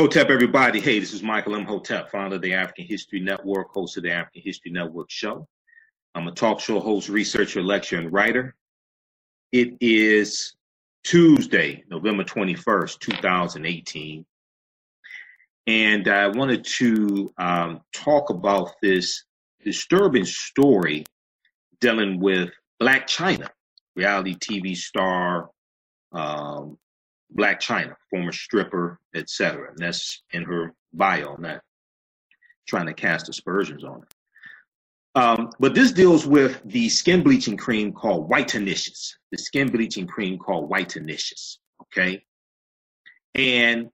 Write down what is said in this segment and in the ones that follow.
Hotep, everybody. Hey, this is Michael Imhotep, founder of the African History Network, host of the African History Network show. I'm a talk show host, researcher, lecturer, and writer. It is Tuesday, November 21st, 2018. And I wanted to um, talk about this disturbing story dealing with Blac Chyna, reality TV star, um, Blac Chyna, former stripper, etc. And that's in her bio. Not trying to cast aspersions on it. Um, but this deals with the skin bleaching cream called Whitenicious. The skin bleaching cream called Whitenicious. Okay. And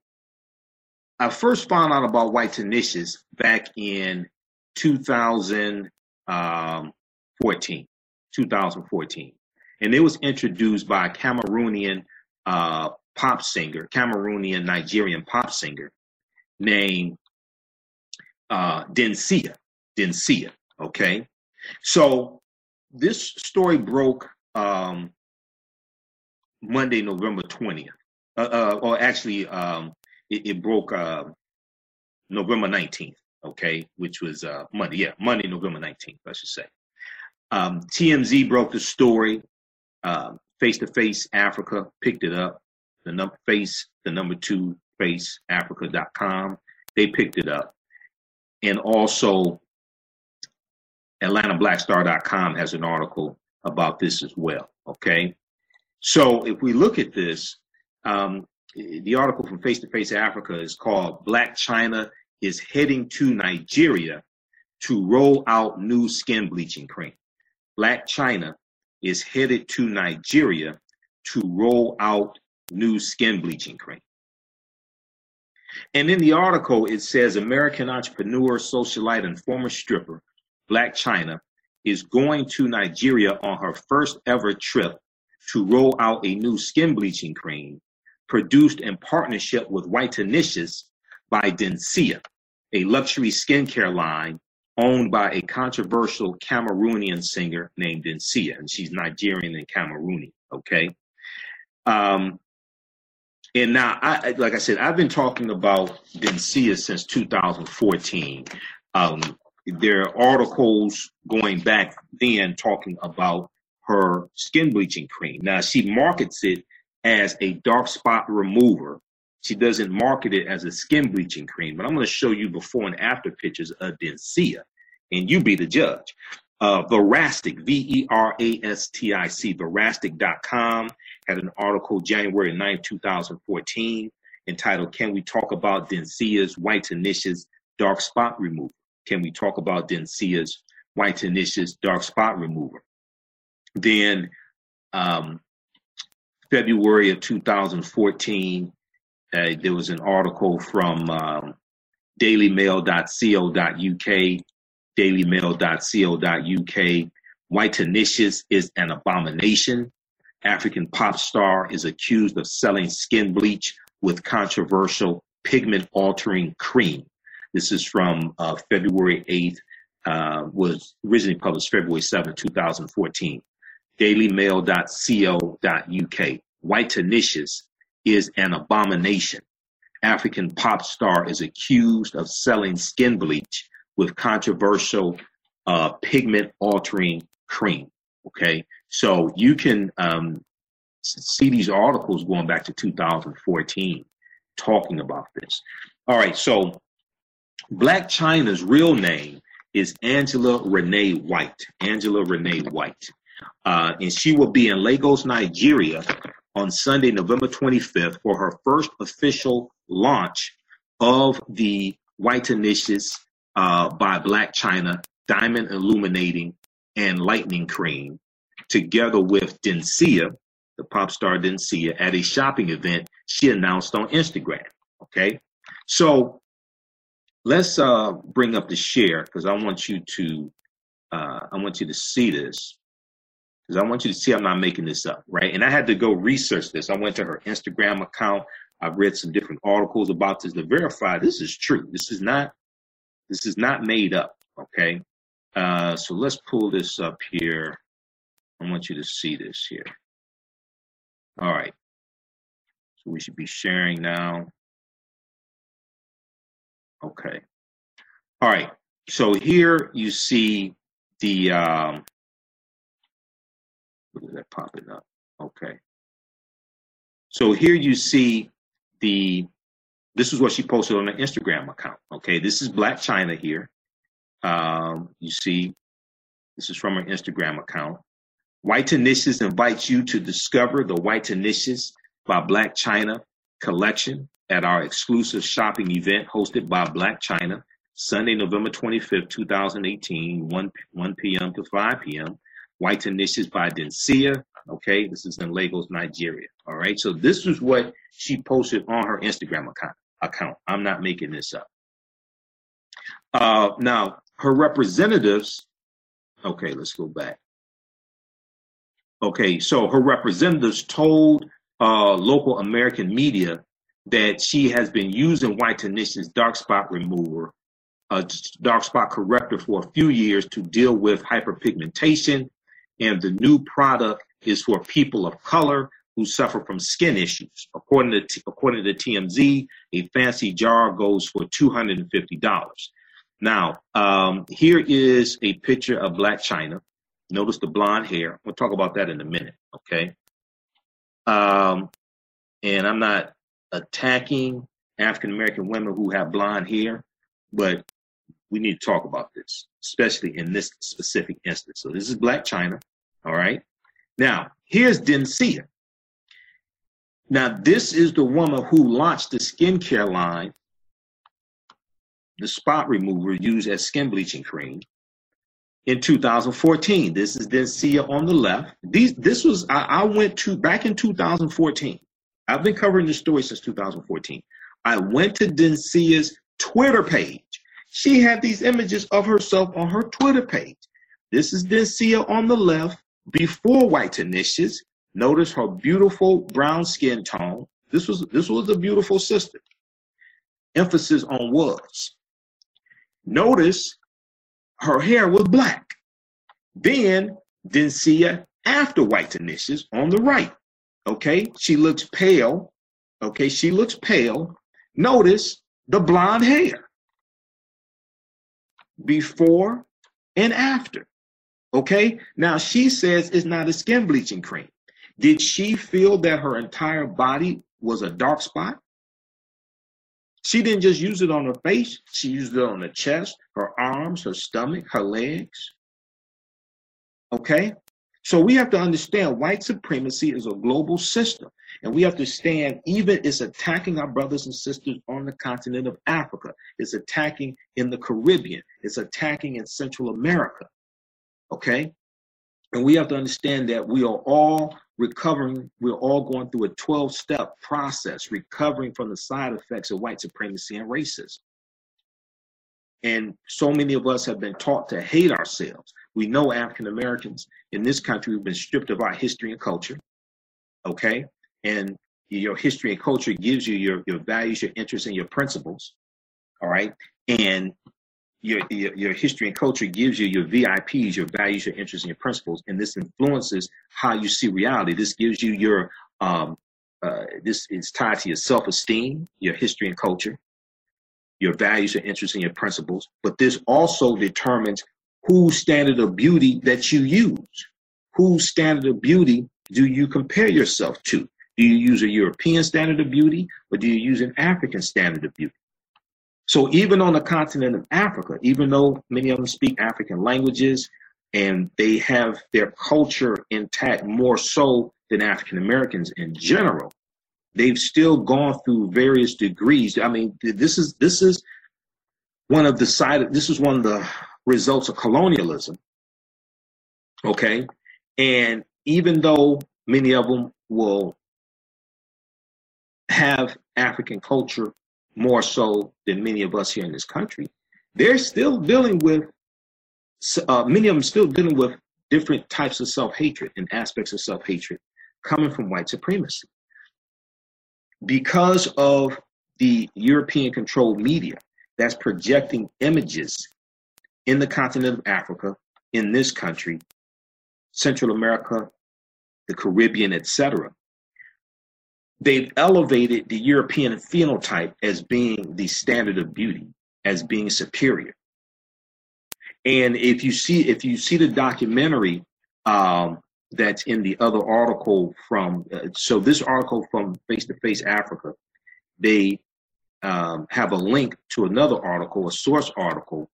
I first found out about Whitenicious back in 2014. 2014. And it was introduced by a Cameroonian uh, pop singer, Cameroonian Nigerian pop singer named uh, Dencia. Dencia. Okay. So this story broke um, Monday, November 20th. Uh, uh, or actually, um, it, it, broke uh, November 19th. Okay. Which was uh, Monday. Yeah. Monday, November 19th, I should say. Um, TMZ broke the story. Face to Face Africa picked it up the number face, the number two face, Africa.com. They picked it up. And also AtlantaBlackStar.com has an article about this as well. Okay. So if we look at this, um, the article from Face to Face Africa is called Blac Chyna is heading to Nigeria to roll out new skin bleaching cream. Blac Chyna is headed to Nigeria to roll out new skin bleaching cream. And in the article, it says American entrepreneur, socialite, and former stripper, Blac Chyna, is going to Nigeria on her first ever trip to roll out a new skin bleaching cream produced in partnership with Whitenicious by Dencia, a luxury skincare line owned by a controversial Cameroonian singer named Dencia, and she's Nigerian and Cameroonian. Okay. Um, and now, I, like I said, I've been talking about Dencia since 2014. Um, there are articles going back then talking about her skin bleaching cream. Now, she markets it as a dark spot remover. She doesn't market it as a skin bleaching cream, but I'm going to show you before and after pictures of Dencia, and you be the judge. Uh, Verastic, V E R A S T I C, Verastic.com had an article January 9, 2014, entitled Can We Talk About Dencia's Whitenicious Dark Spot Remover? Can we talk about Dencia's Whitenicious Dark Spot Remover? Then, um, February of 2014, uh, there was an article from um, dailymail.co.uk, dailymail.co.uk. White Whitenicious is an abomination. African pop star is accused of selling skin bleach with controversial pigment altering cream. This is from uh, February 8th, uh, was originally published February 7, 2014. DailyMail.co.uk. White Whitenicious is an abomination. African pop star is accused of selling skin bleach with controversial uh, pigment altering cream. Okay, so you can um, see these articles going back to 2014 talking about this. All right, so Blac Chyna's real name is Angela Renee White. Angela Renee White. Uh, and she will be in Lagos, Nigeria on Sunday, November 25th for her first official launch of the White Whitenicious uh, by Blac Chyna, Diamond Illuminating and Lightning Cream, together with Dencia, the pop star Dencia, at a shopping event she announced on Instagram. Okay, so let's uh, bring up the share because I want you to uh, I want you to see this because I want you to see I'm not making this up, right? And I had to go research this. I went to her Instagram account. I've read some different articles about this to verify this is true. This is not this is not made up. Okay, uh, so let's pull this up here. I want you to see this here. All right. So we should be sharing now. Okay. All right. So here you see the um, is that popping up? Okay. So here you see the this is what she posted on her Instagram account. Okay, this is Blac Chyna here. Um, you see, this is from her Instagram account. Whitenicious invites you to discover the Whitenicious by Blac Chyna collection at our exclusive shopping event hosted by Blac Chyna, Sunday, November 25th, 2018, 1, 1 p.m. to 5 p.m. Whitenicious by Dencia. Okay, this is in Lagos, Nigeria. All right, so this is what she posted on her Instagram account. Account. I'm not making this up. Uh, now, her representatives. Okay, let's go back. Okay, so her representatives told uh, local American media that she has been using Whitenicious's dark spot remover, a dark spot corrector for a few years to deal with hyperpigmentation. And the new product is for people of color who suffer from skin issues. According to, according to TMZ, a fancy jar goes for $250. Now, um, here is a picture of Blac Chyna. Notice the blonde hair. We'll talk about that in a minute, okay? Um, and I'm not attacking African American women who have blonde hair, but we need to talk about this, especially in this specific instance. So this is Blac Chyna, all right? Now, here's Dencia. Now, this is the woman who launched the skincare line, the spot remover used as skin bleaching cream in 2014. This is Dencia on the left. These, this was, I, I went to back in 2014. I've been covering this story since 2014. I went to Dencia's Twitter page. She had these images of herself on her Twitter page. This is Dencia on the left before Whitenicious's. Notice her beautiful brown skin tone. This was this was a beautiful sister. Emphasis on was. Notice her hair was black. Then Dencia after Whitenicious's on the right. Okay, she looks pale. Okay, she looks pale. Notice the blonde hair before and after. Okay, now she says it's not a skin bleaching cream. Did she feel that her entire body was a dark spot? She didn't just use it on her face, she used it on her chest, her arms, her stomach, her legs. Okay? So we have to understand white supremacy is a global system. And we have to stand, even it's attacking our brothers and sisters on the continent of Africa. It's attacking in the Caribbean. It's attacking in Central America. Okay? And we have to understand that we are all recovering, we're all going through a 12 step process, recovering from the side effects of white supremacy and racism. And so many of us have been taught to hate ourselves. We know African Americans in this country have been stripped of our history and culture. Okay. And your history and culture gives you your, your values, your interests, and your principles. All right. And your, your, your history and culture gives you your VIPs, your values, your interests, and your principles, and this influences how you see reality. This gives you your um, uh, this is tied to your self-esteem, your history and culture, your values, your interests, and your principles. But this also determines whose standard of beauty that you use. Whose standard of beauty do you compare yourself to? Do you use a European standard of beauty or do you use an African standard of beauty? So even on the continent of Africa, even though many of them speak African languages and they have their culture intact more so than African Americans in general, they've still gone through various degrees. I mean, this is this is one of the side this is one of the results of colonialism. Okay. And even though many of them will have African culture more so than many of us here in this country, they're still dealing with, uh, many of them still dealing with different types of self hatred and aspects of self hatred coming from white supremacy. Because of the European controlled media that's projecting images in the continent of Africa, in this country, Central America, the Caribbean, etc., they've elevated the European phenotype as being the standard of beauty. as being superior. And if you see if you see the documentary um, that's in the other article from uh, so this article from Face to Face Africa, they um, have a link to another article, a source article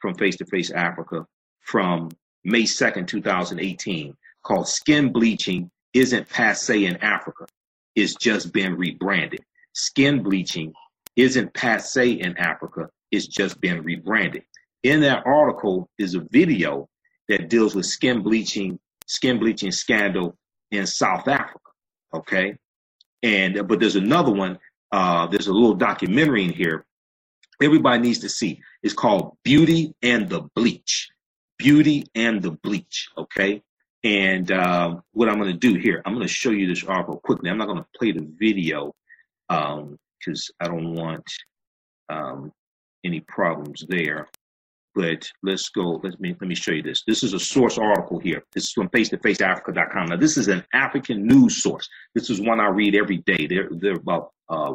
from Face to Face Africa from May 2nd, 2018, called Skin Bleaching Isn't Passe in Africa. It's just been rebranded. Skin bleaching isn't passe in Africa, it's just been rebranded. In that article is a video that deals with skin bleaching, skin bleaching scandal in South Africa. Okay. And but there's another one, uh, there's a little documentary in here. Everybody needs to see. It's called Beauty and the Bleach. Beauty and the Bleach. Okay. And uh, what I'm going to do here, I'm going to show you this article quickly. I'm not going to play the video because um, I don't want um, any problems there. But let's go. Let me let me show you this. This is a source article here. This is from face-to-faceafrica.com. Now, this is an African news source. This is one I read every day. There, there are about uh,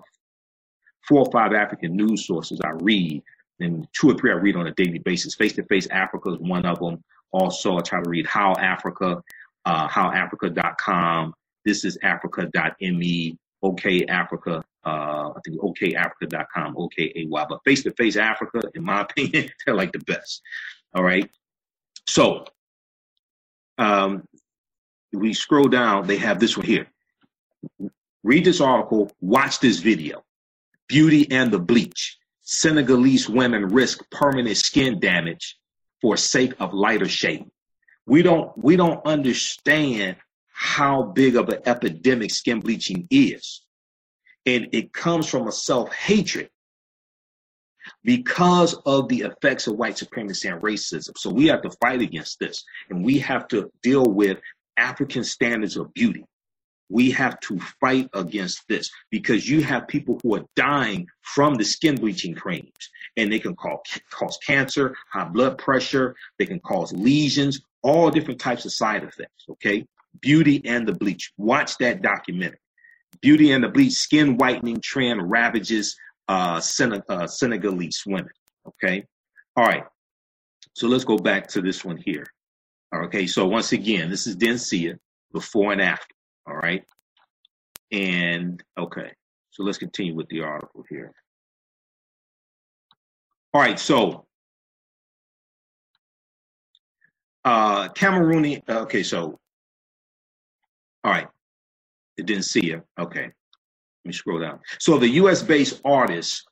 four or five African news sources I read, and two or three I read on a daily basis. Face-to-face Africa is one of them. Also, I try to read How Africa, uh, HowAfrica.com. This is Africa.me. OK Africa, uh, I think OKAfrica.com, OKAY. But face to face Africa, in my opinion, they're like the best. All right. So um, we scroll down, they have this one here. Read this article, watch this video. Beauty and the Bleach. Senegalese women risk permanent skin damage for sake of lighter shade. We don't we don't understand how big of an epidemic skin bleaching is. And it comes from a self-hatred because of the effects of white supremacy and racism. So we have to fight against this and we have to deal with African standards of beauty. We have to fight against this because you have people who are dying from the skin bleaching creams and they can cause, cause cancer, high blood pressure, they can cause lesions, all different types of side effects. Okay. Beauty and the Bleach. Watch that documentary. Beauty and the Bleach skin whitening trend ravages uh, Sen- uh, Senegalese women. Okay. All right. So let's go back to this one here. Okay. So once again, this is Dencia before and after. All right. And okay. So let's continue with the article here. All right. So uh Cameroonian okay, so all right. It didn't see you. Okay. Let me scroll down. So the US based artist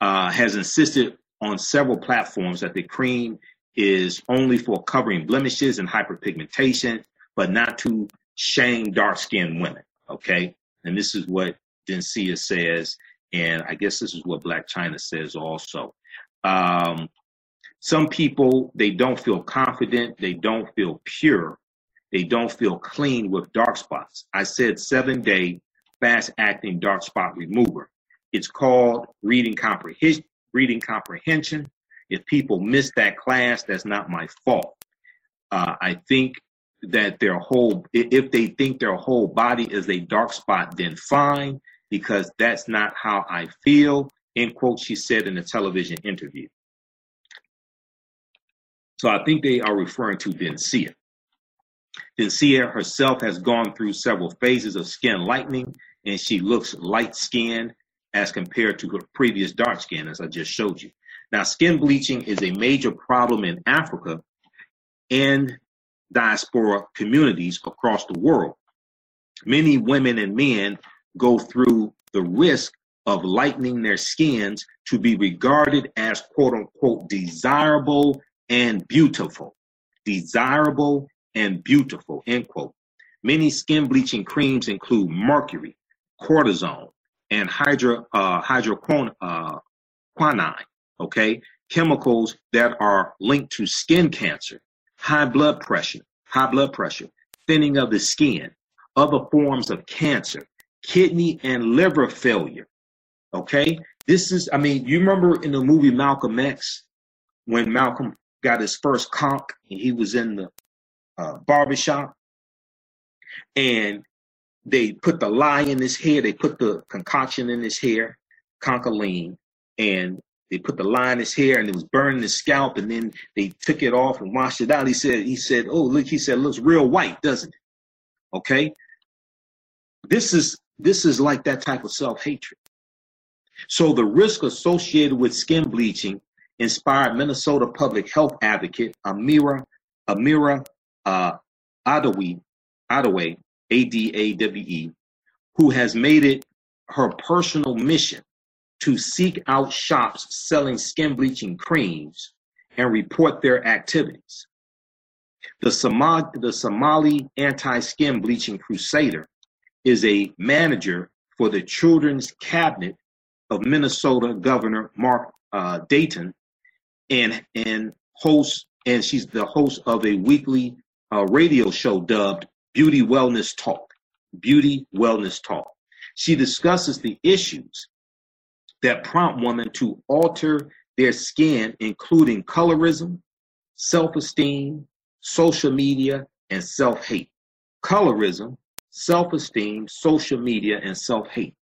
uh, has insisted on several platforms that the cream is only for covering blemishes and hyperpigmentation, but not to shame dark skinned women. Okay. And this is what Dencia says. And I guess this is what Blac Chyna says also. Um, some people, they don't feel confident, they don't feel pure, they don't feel clean with dark spots. I said seven day fast acting dark spot remover. It's called reading comprehension. Reading comprehension. If people miss that class, that's not my fault. Uh, I think that their whole, if they think their whole body is a dark spot, then fine, because that's not how I feel. End quote, she said in a television interview. So I think they are referring to Dencia. Dencia herself has gone through several phases of skin lightening, and she looks light skinned as compared to her previous dark skin, as I just showed you. Now, skin bleaching is a major problem in Africa and diaspora communities across the world. Many women and men go through the risk of lightening their skins to be regarded as quote unquote desirable and beautiful. Desirable and beautiful, end quote. Many skin bleaching creams include mercury, cortisone, and hydro, uh, hydroquinone, uh, okay? Chemicals that are linked to skin cancer, high blood pressure, high blood pressure, thinning of the skin, other forms of cancer, kidney and liver failure, okay? This is, I mean, you remember in the movie Malcolm X when Malcolm got his first conk and he was in the uh, barbershop and they put the lye in his hair, they put the concoction in his hair, congolene, and they put the line in his hair and it was burning his scalp, and then they took it off and washed it out. He said, he said, oh look, he said, looks real white, doesn't it? Okay. This is this is like that type of self-hatred. So the risk associated with skin bleaching inspired Minnesota public health advocate Amira Amira uh, Adawe, A-D-A-W-E, who has made it her personal mission to seek out shops selling skin bleaching creams and report their activities. The, Somali, the Somali anti-skin bleaching crusader is a manager for the Children's Cabinet of Minnesota Governor Mark uh, Dayton and and host and she's the host of a weekly uh, radio show dubbed Beauty Wellness Talk. Beauty Wellness Talk. She discusses the issues that prompt women to alter their skin, including colorism, self esteem, social media, and self hate. Colorism, self esteem, social media, and self hate.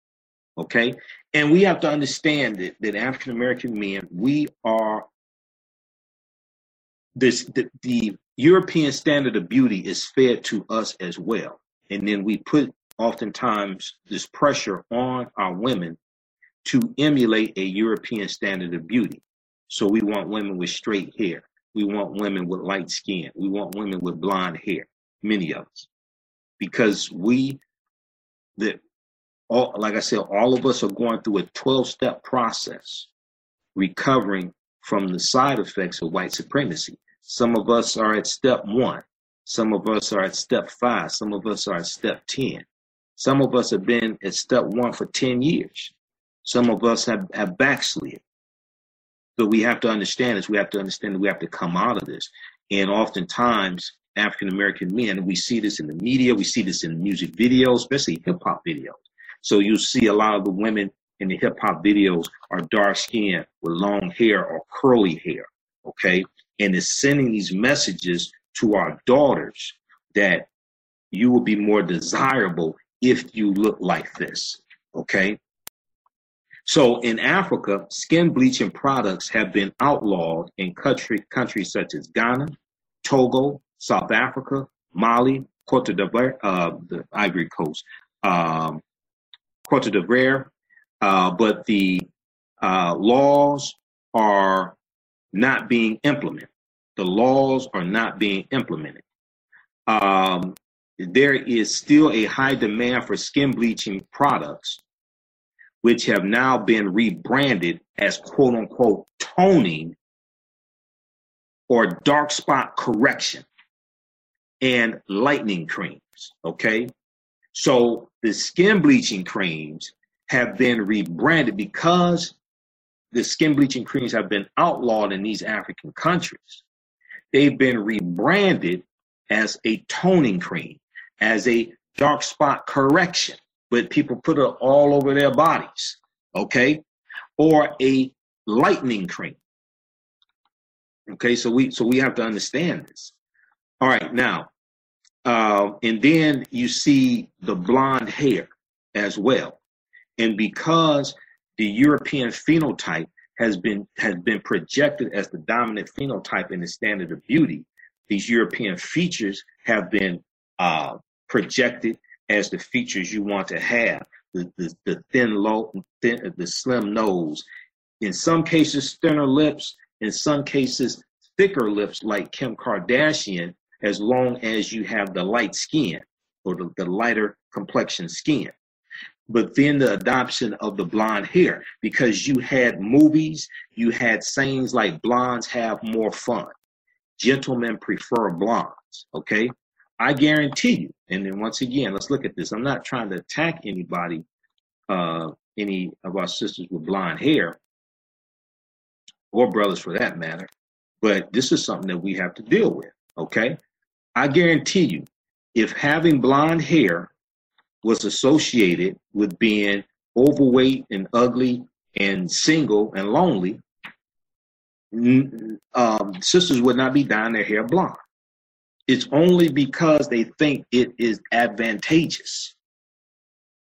Okay? And we have to understand that, that African American men, we are this the, the European standard of beauty is fed to us as well. And then we put oftentimes this pressure on our women to emulate a European standard of beauty. So we want women with straight hair. We want women with light skin. We want women with blonde hair, many of us. Because we, that all, like I said, all of us are going through a 12 step process recovering from the side effects of white supremacy. Some of us are at step one. Some of us are at step five. Some of us are at step 10. Some of us have been at step one for 10 years. Some of us have, have backslid. So we have to understand this. We have to understand that we have to come out of this. And oftentimes, African American men, we see this in the media, we see this in music videos, especially hip hop videos. So you see a lot of the women in the hip hop videos are dark skinned with long hair or curly hair. Okay and it's sending these messages to our daughters that you will be more desirable if you look like this. Okay. So in Africa, skin bleaching products have been outlawed in country, countries such as Ghana, Togo, South Africa, Mali, Cote d'Ivoire, uh, the Ivory Coast, um, Cote d'Ivoire, uh, but the uh, laws are not being implemented. The laws are not being implemented. Um, there is still a high demand for skin bleaching products, which have now been rebranded as quote unquote toning or dark spot correction and lightening creams. Okay. So the skin bleaching creams have been rebranded because the skin bleaching creams have been outlawed in these African countries. They've been rebranded as a toning cream, as a dark spot correction, but people put it all over their bodies, okay? Or a lightning cream. Okay, so we so we have to understand this. All right, now, uh, and then you see the blonde hair as well, and because the European phenotype has been has been projected as the dominant phenotype in the standard of beauty. These European features have been uh, projected as the features you want to have: the the, the thin, low, thin, the slim nose. In some cases, thinner lips. In some cases, thicker lips, like Kim Kardashian. As long as you have the light skin or the, the lighter complexion skin but then the adoption of the blonde hair because you had movies, you had sayings like blondes have more fun. Gentlemen prefer blondes. Okay. I guarantee you. And then once again, let's look at this. I'm not trying to attack anybody, uh, any of our sisters with blonde hair or brothers for that matter, but this is something that we have to deal with. Okay. I guarantee you, if having blonde hair was associated with being overweight and ugly and single and lonely, um, sisters would not be dyeing their hair blonde. It's only because they think it is advantageous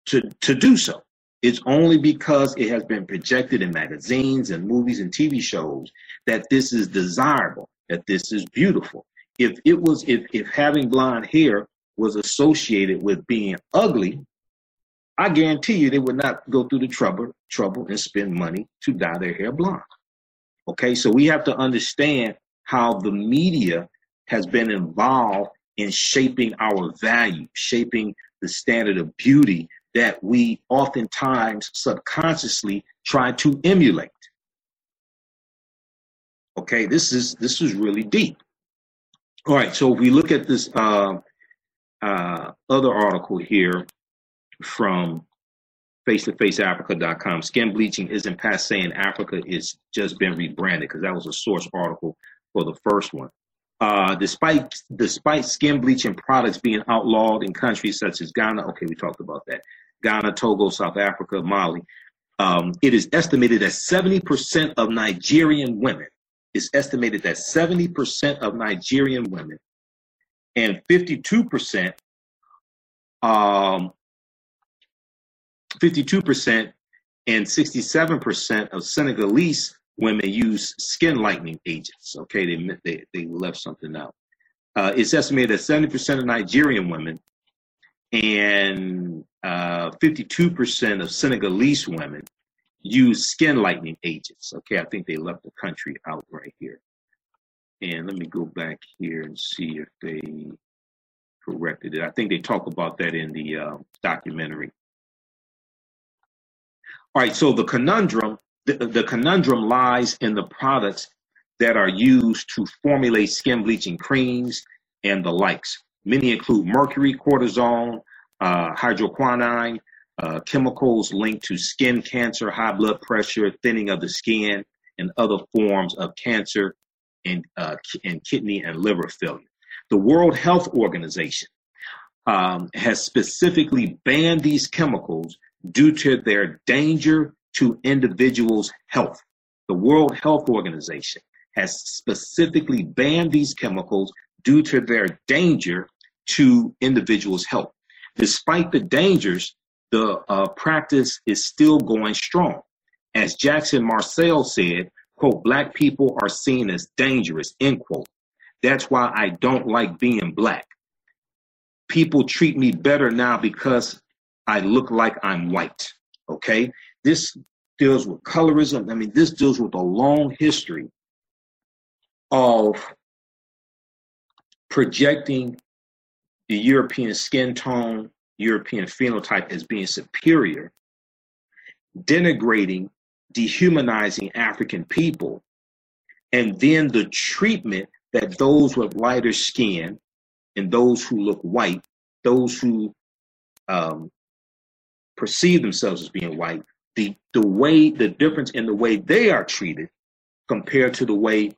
to, to do so. It's only because it has been projected in magazines and movies and TV shows that this is desirable, that this is beautiful. If it was, if, if having blonde hair was associated with being ugly, I guarantee you they would not go through the trouble, trouble and spend money to dye their hair blonde. Okay, so we have to understand how the media has been involved in shaping our value, shaping the standard of beauty that we oftentimes subconsciously try to emulate. Okay, this is this is really deep. All right, so if we look at this uh, uh, other article here from face-to-faceafrica.com, skin bleaching isn't passe in Africa, it's just been rebranded because that was a source article for the first one. Uh, despite despite skin bleaching products being outlawed in countries such as Ghana, okay, we talked about that. Ghana, Togo, South Africa, Mali. Um, it is estimated that 70% of Nigerian women is estimated that 70% of Nigerian women and 52% um, 52% and 67% of Senegalese women use skin lightening agents. Okay, they they, they left something out. Uh, it's estimated that 70% of Nigerian women and uh, 52% of Senegalese women use skin lightening agents. Okay, I think they left the country out right here. And let me go back here and see if they corrected it. I think they talk about that in the uh, documentary. All right, so the conundrum, the, the conundrum lies in the products that are used to formulate skin bleaching creams and the likes. Many include mercury, cortisone, uh, hydroquinone, uh, chemicals linked to skin cancer, high blood pressure, thinning of the skin, and other forms of cancer and, uh, and kidney and liver failure. The World Health Organization um, has specifically banned these chemicals due to their danger to individuals' health. The World Health Organization has specifically banned these chemicals due to their danger to individuals' health. Despite the dangers, the uh, practice is still going strong. As Jackson Marcel said, quote, black people are seen as dangerous, end quote. That's why I don't like being black. People treat me better now because I look like I'm white. Okay. This deals with colorism. I mean, this deals with a long history of projecting the European skin tone, European phenotype as being superior, denigrating, dehumanizing African people, and then the treatment that those with lighter skin and those who look white, those who um, perceive themselves as being white, the, the way, the difference in the way they are treated compared to the way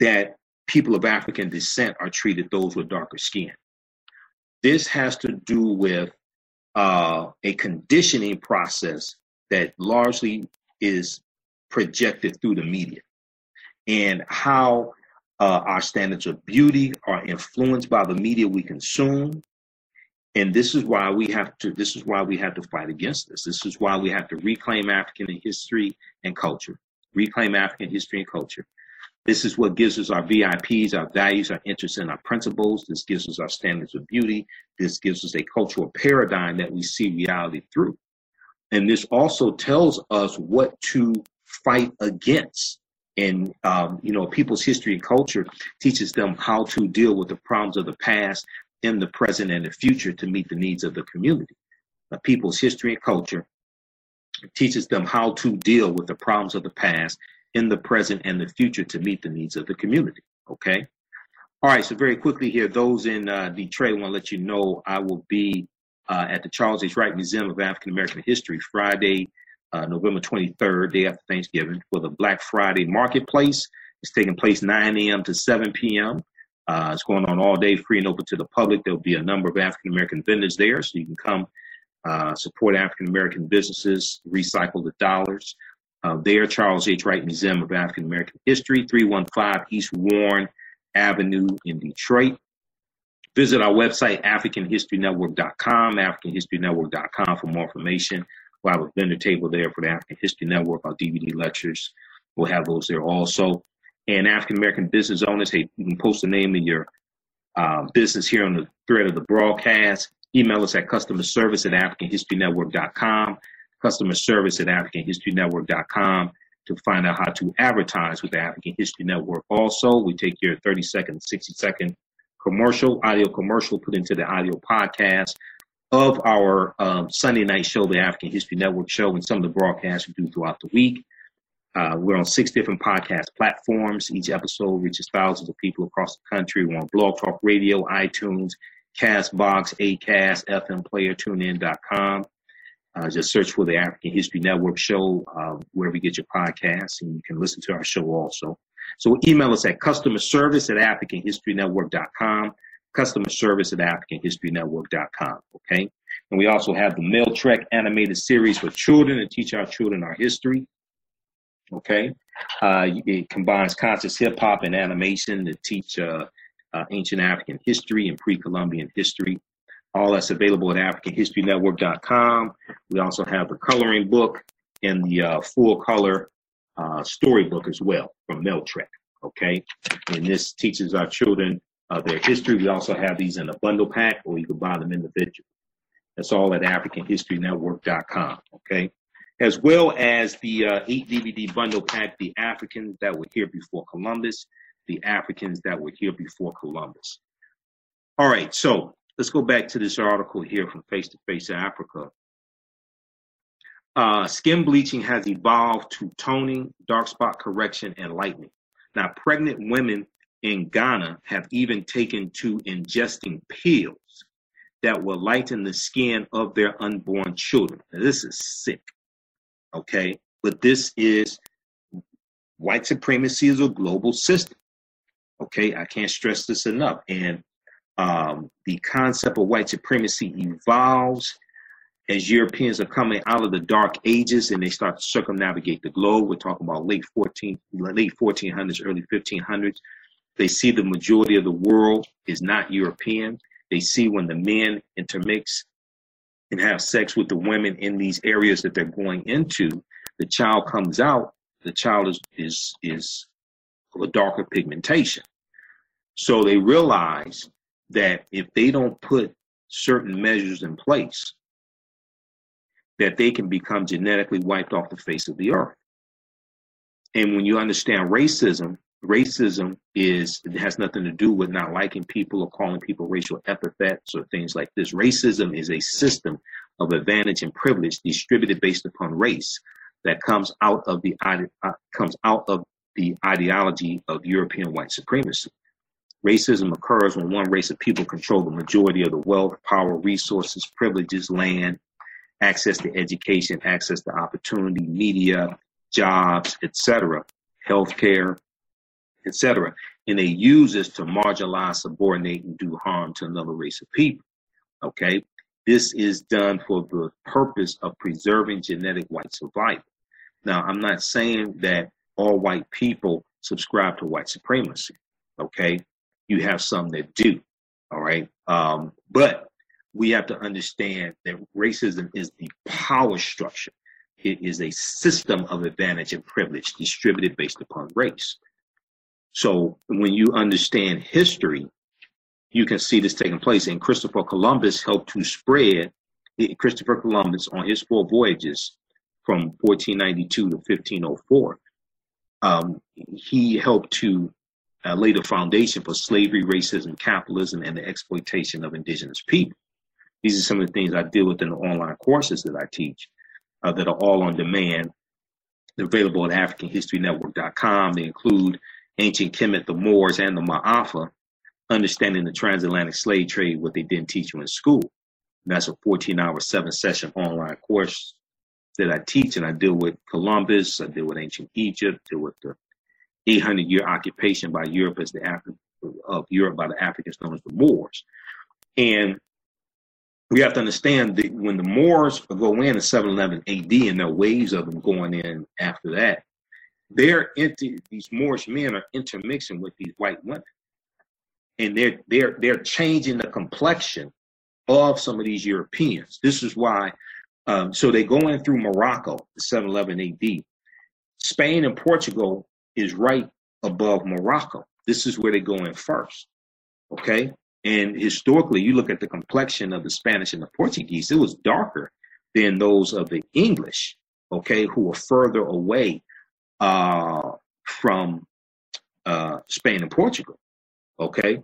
that people of African descent are treated, those with darker skin. This has to do with uh, a conditioning process that largely is projected through the media and how uh, our standards of beauty are influenced by the media we consume and this is why we have to this is why we have to fight against this this is why we have to reclaim african history and culture reclaim african history and culture this is what gives us our VIPs, our values, our interests, and our principles. This gives us our standards of beauty. This gives us a cultural paradigm that we see reality through. And this also tells us what to fight against. And, um, you know, people's history and culture teaches them how to deal with the problems of the past in the present and the future to meet the needs of the community. The people's history and culture teaches them how to deal with the problems of the past in the present and the future to meet the needs of the community. Okay. All right. So very quickly here, those in uh, Detroit, I want to let you know I will be uh, at the Charles H. Wright Museum of African American History Friday, uh, November 23rd, day after Thanksgiving, for the Black Friday Marketplace. It's taking place 9 a.m. to 7 p.m. Uh, it's going on all day, free and open to the public. There'll be a number of African American vendors there, so you can come uh, support African American businesses, recycle the dollars. Uh, there, Charles H. Wright Museum of African American History, 315 East Warren Avenue in Detroit. Visit our website, AfricanHistoryNetwork.com, AfricanHistoryNetwork.com for more information. We'll have a vendor table there for the African History Network, our DVD lectures. We'll have those there also. And African American business owners, hey, you can post the name of your uh, business here on the thread of the broadcast. Email us at customer service at AfricanHistoryNetwork.com, customer service at AfricanHistoryNetwork.com to find out how to advertise with the African History Network. Also, we take your 30 second, 60 second commercial, audio commercial put into the audio podcast of our um, Sunday night show, the African History Network show, and some of the broadcasts we do throughout the week. Uh, we're on six different podcast platforms. Each episode reaches thousands of people across the country. We're on Blog Talk Radio, iTunes, Castbox, Acast, FM Player, TuneIn.com. Uh, just search for the African History Network show uh, wherever you get your podcasts, and you can listen to our show also. So email us at customer service at AfricanHistoryNetwork.com, customer service at AfricanHistoryNetwork.com. Okay. And we also have the Mail Trek animated series for children to teach our children our history. Okay. Uh, it combines conscious hip hop and animation to teach uh, uh, ancient African history and pre Columbian history. All that's available at AfricanHistoryNetwork.com. We also have the coloring book and the uh, full color uh, storybook as well from Trek. Okay, and this teaches our children uh, their history. We also have these in a bundle pack, or you can buy them individually. That's all at AfricanHistoryNetwork.com. Okay, as well as the uh, eight DVD bundle pack, the Africans that were here before Columbus, the Africans that were here before Columbus. All right, so let's go back to this article here from Face to Face Africa. Uh, skin bleaching has evolved to toning, dark spot correction, and lightening. Now, pregnant women in Ghana have even taken to ingesting pills that will lighten the skin of their unborn children. Now, this is sick, okay? But this is white supremacy is a global system, okay? I can't stress this enough. And um, the concept of white supremacy evolves as Europeans are coming out of the Dark Ages and they start to circumnavigate the globe. We're talking about late 14, late 1400s, early 1500s. They see the majority of the world is not European. They see when the men intermix and have sex with the women in these areas that they're going into, the child comes out. The child is is is of a darker pigmentation. So they realize that if they don't put certain measures in place, that they can become genetically wiped off the face of the earth. And when you understand racism, racism is it has nothing to do with not liking people or calling people racial epithets or things like this. Racism is a system of advantage and privilege distributed based upon race that comes out of the uh, comes out of the ideology of European white supremacy. Racism occurs when one race of people control the majority of the wealth, power, resources, privileges, land, access to education, access to opportunity, media, jobs, etc., healthcare, etc. And they use this to marginalize, subordinate, and do harm to another race of people. Okay, this is done for the purpose of preserving genetic white survival. Now, I'm not saying that all white people subscribe to white supremacy. Okay, you have some that do. All right, um, but we have to understand that racism is the power structure. It is a system of advantage and privilege distributed based upon race. So when you understand history, you can see this taking place. And Christopher Columbus helped to spread Christopher Columbus on his four voyages from 1492 to 1504. Um, he helped to uh, lay the foundation for slavery, racism, capitalism, and the exploitation of indigenous people. These are some of the things I deal with in the online courses that I teach uh, that are all on demand. They're available at AfricanHistoryNetwork.com. They include ancient Kemet, the Moors, and the Ma'afa, understanding the transatlantic slave trade, what they didn't teach you in school. And that's a 14 hour, seven session online course that I teach, and I deal with Columbus, I deal with ancient Egypt, deal with the 800 year occupation by Europe as the of Europe by the Africans known as the Moors. And we have to understand that when the Moors go in in 711 AD and there are waves of them going in after that, they're into these Moorish men are intermixing with these white women. and they're they're they're changing the complexion of some of these Europeans. This is why. Um, so they go in through Morocco, 711 AD. Spain and Portugal is right above Morocco. This is where they go in first. Okay. And historically, you look at the complexion of the Spanish and the Portuguese, it was darker than those of the English, okay, who were further away uh, from uh, Spain and Portugal, okay,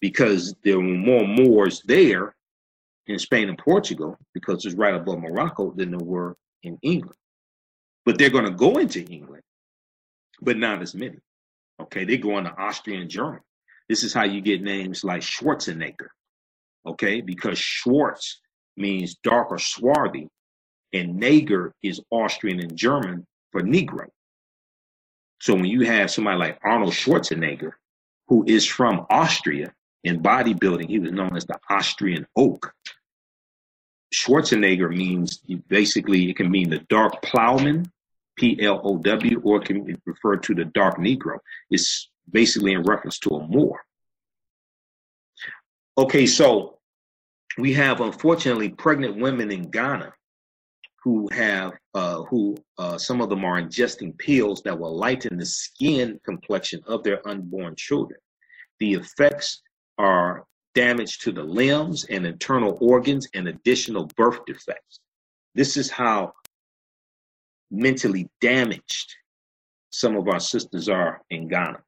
because there were more Moors there in Spain and Portugal because it's right above Morocco than there were in England. But they're going to go into England, but not as many. Okay, they go into Austria and Germany. This is how you get names like Schwarzenegger. Okay, because Schwarz means dark or swarthy, and Nager is Austrian and German for Negro. So when you have somebody like Arnold Schwarzenegger, who is from Austria in bodybuilding, he was known as the Austrian Oak. Schwarzenegger means basically it can mean the dark plowman, P L O W, or it can refer to the dark Negro. It's basically in reference to a Moor. Okay, so we have unfortunately pregnant women in Ghana who have uh, who uh, some of them are ingesting pills that will lighten the skin complexion of their unborn children. The effects are damage to the limbs and internal organs and additional birth defects. This is how mentally damaged some of our sisters are in Ghana.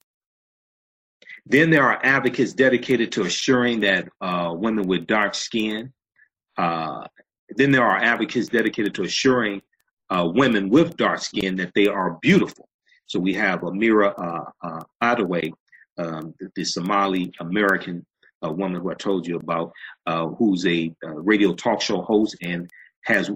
Then there are advocates dedicated to assuring that uh, women with dark skin. Uh, then there are advocates dedicated to assuring uh, women with dark skin that they are beautiful. So we have Amira uh, uh, Adawe, um, the, Somali American uh, woman who I told you about, who's a radio talk show host and has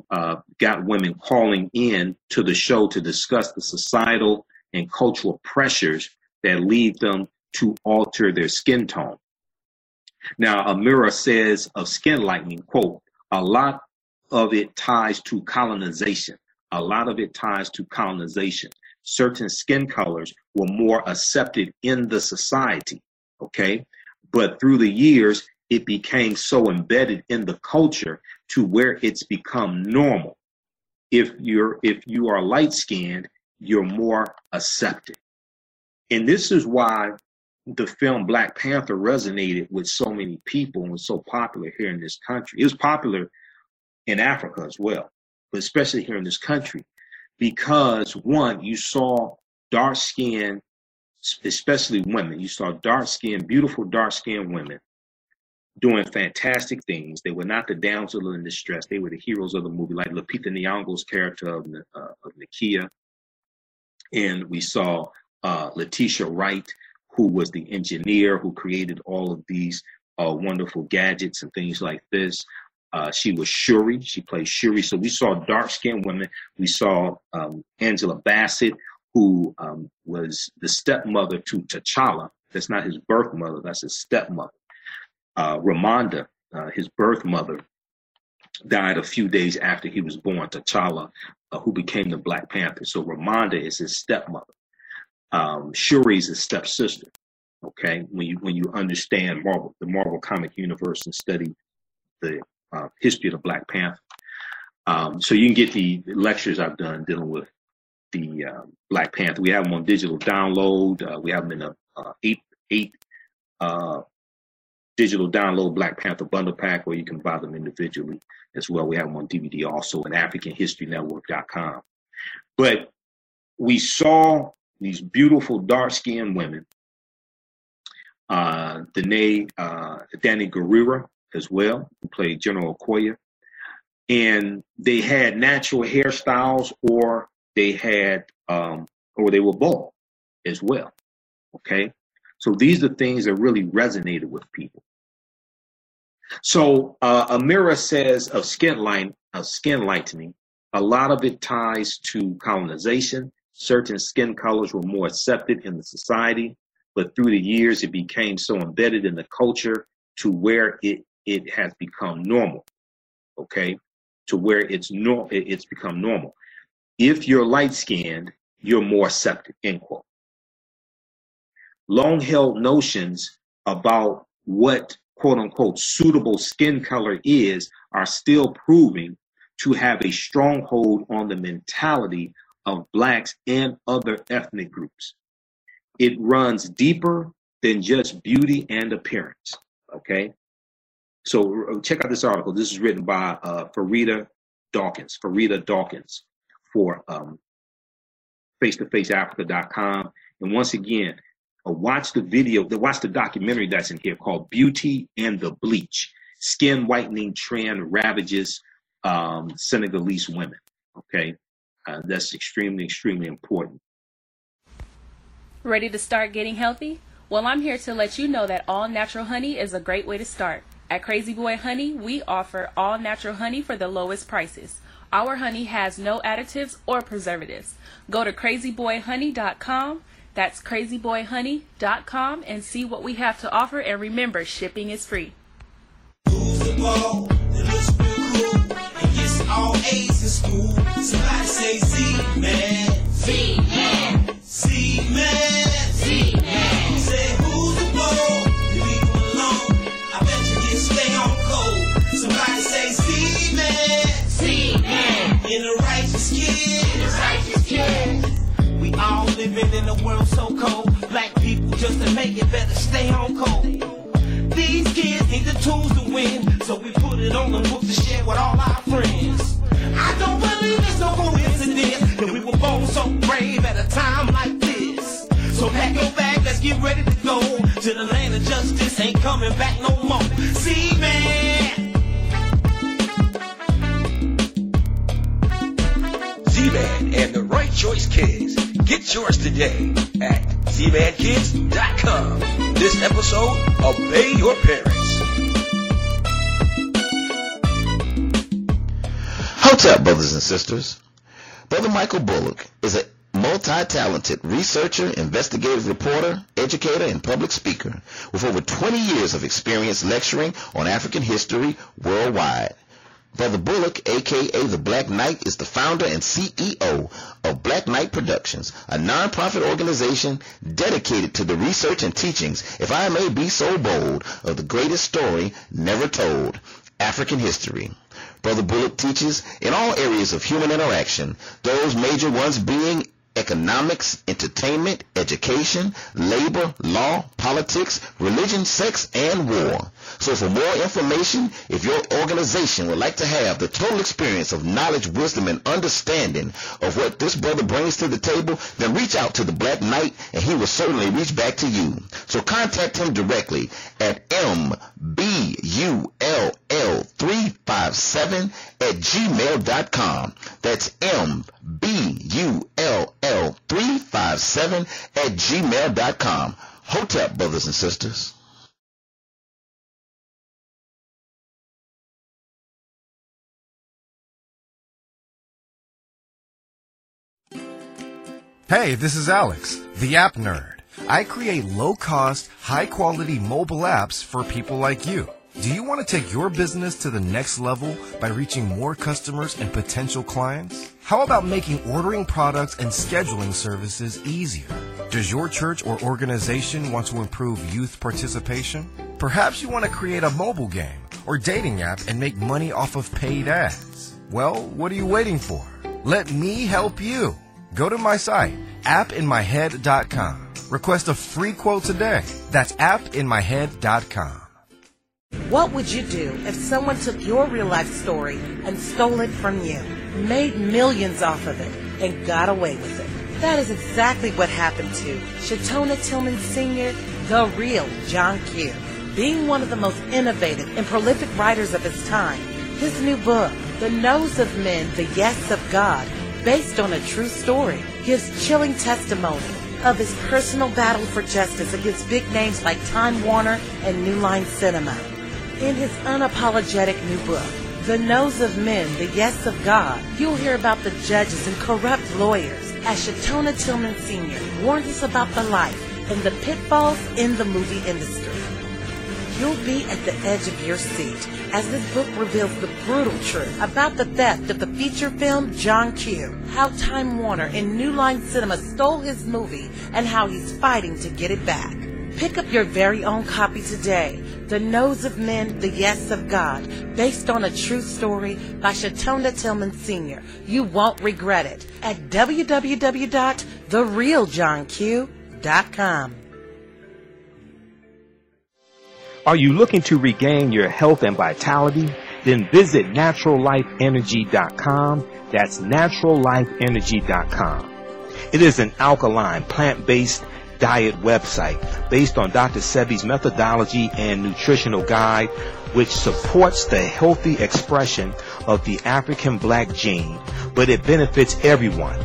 got women calling in to the show to discuss the societal and cultural pressures that lead them to alter their skin tone. Now, Amira says of skin lightening, quote, a lot of it ties to colonization. A lot of it ties to colonization. Certain skin colors were more accepted in the society, okay? But through the years, it became so embedded in the culture to where it's become normal. If you're if you are light skinned, you're more accepted. And this is why the film Black Panther resonated with so many people and was so popular here in this country. It was popular in Africa as well, but especially here in this country, because one, you saw dark skinned, especially women, you saw dark skinned, beautiful dark skinned women doing fantastic things. They were not the damsel in distress. They were the heroes of the movie, like Lupita Nyong'o's character of, uh, of Nakia. And we saw uh, Letitia Wright, who was the engineer who created all of these uh, wonderful gadgets and things like this. Uh, she was Shuri. She played Shuri. So we saw dark skinned women. We saw um, Angela Bassett, who um, was the stepmother to T'Challa. That's not his birth mother, that's his stepmother. Uh, Ramonda, uh, his birth mother, died a few days after he was born. T'Challa, uh, who became the Black Panther. So Ramonda is his stepmother. Um, Shuri's his stepsister. Okay, when you when you understand Marvel, the Marvel comic universe, and study the uh, history of the Black Panther. Um, so you can get the lectures I've done dealing with the uh, Black Panther. We have them on digital download. Uh, we have them in a uh, eight eight uh, digital download Black Panther bundle pack, where you can buy them individually as well. We have them on DVD also at AfricanHistoryNetwork.com. But we saw these beautiful dark skinned women. Uh, Danae, uh, Danai Gurira, as well, who played General Okoye. And they had natural hairstyles or they had, um, or they were bald as well. Okay. So these are things that really resonated with people. So uh, Amira says of skin light, of skin lightening, a lot of it ties to colonization. Certain skin colors were more accepted in the society, but through the years it became so embedded in the culture to where it it has become normal, okay, to where it's no, it's become normal. If you're light skinned, you're more accepted, end quote. Long held notions about what quote unquote suitable skin color is are still proving to have a stronghold on the mentality of blacks and other ethnic groups. It runs deeper than just beauty and appearance. Okay. So uh, check out this article. This is written by uh, Farida Dawkins, Farida Dawkins for um, face-to-faceafrica.com. And once again, uh, watch the video, watch the documentary that's in here called Beauty and the Bleach. Skin whitening trend ravages um, Senegalese women. Okay. Uh, that's extremely, extremely important. Ready to start getting healthy? Well, I'm here to let you know that all natural honey is a great way to start. At Crazy Boy Honey, we offer all natural honey for the lowest prices. Our honey has no additives or preservatives. Go to crazyboyhoney.com. That's crazyboyhoney.com and see what we have to offer. And remember, shipping is free. Somebody say Z man. Z living in a world so cold. Black people just to make it better stay on cold. These kids need the tools to win, so we put it on the book to share with all our friends. I don't believe it's no coincidence that we were born so brave at a time like this. So pack your bag, let's get ready to go to the land of justice. Ain't coming back no more. See, man. Z-Man and the Right Choice Kids. Get yours today at zmankids.com. This episode, Obey Your Parents. What's up, brothers and sisters? Brother Michael Bullock is a multi-talented researcher, investigative reporter, educator, and public speaker with over 20 years of experience lecturing on African history worldwide. Brother Bullock, aka the Black Knight, is the founder and CEO of Black Knight Productions, a non-profit organization dedicated to the research and teachings, if I may be so bold, of the greatest story never told, African history. Brother Bullock teaches in all areas of human interaction, those major ones being economics, entertainment, education, labor, law, politics, religion, sex, and war. So for more information, if your organization would like to have the total experience of knowledge, wisdom, and understanding of what this brother brings to the table, then reach out to the Black Knight and he will certainly reach back to you. So contact him directly at mbull357 at gmail.com. That's mbull357 at gmail.com. Hotep, brothers and sisters. Hey, this is Alex, the app nerd. I create low cost, high quality mobile apps for people like you. Do you want to take your business to the next level by reaching more customers and potential clients? How about making ordering products and scheduling services easier? Does your church or organization want to improve youth participation? Perhaps you want to create a mobile game or dating app and make money off of paid ads. Well, what are you waiting for? Let me help you. Go to my site, appinmyhead.com. Request a free quote today. That's appinmyhead.com. What would you do if someone took your real life story and stole it from you, made millions off of it, and got away with it? That is exactly what happened to Shatona Tillman Sr., the real John Q. Being one of the most innovative and prolific writers of his time, his new book, The No's of Men, The Yes of God, based on a true story, gives chilling testimony of his personal battle for justice against big names like Time Warner and New Line Cinema. In his unapologetic new book, The No's of Men, The Yes of God, you'll hear about the judges and corrupt lawyers as Shatona Tillman Sr. warns us about the life and the pitfalls in the movie industry. You'll be at the edge of your seat as this book reveals the brutal truth about the theft of the feature film John Q, how Time Warner and New Line Cinema stole his movie, and how he's fighting to get it back. Pick up your very own copy today The No's of Men, The Yes of God, based on a true story by Shatonda Tillman Sr. You won't regret it at www.therealjohnq.com. Are you looking to regain your health and vitality? Then visit naturallifeenergy.com. That's naturallifeenergy.com. It is an alkaline, plant-based diet website based on Dr. Sebi's methodology and nutritional guide, which supports the healthy expression of the African black gene, but it benefits everyone.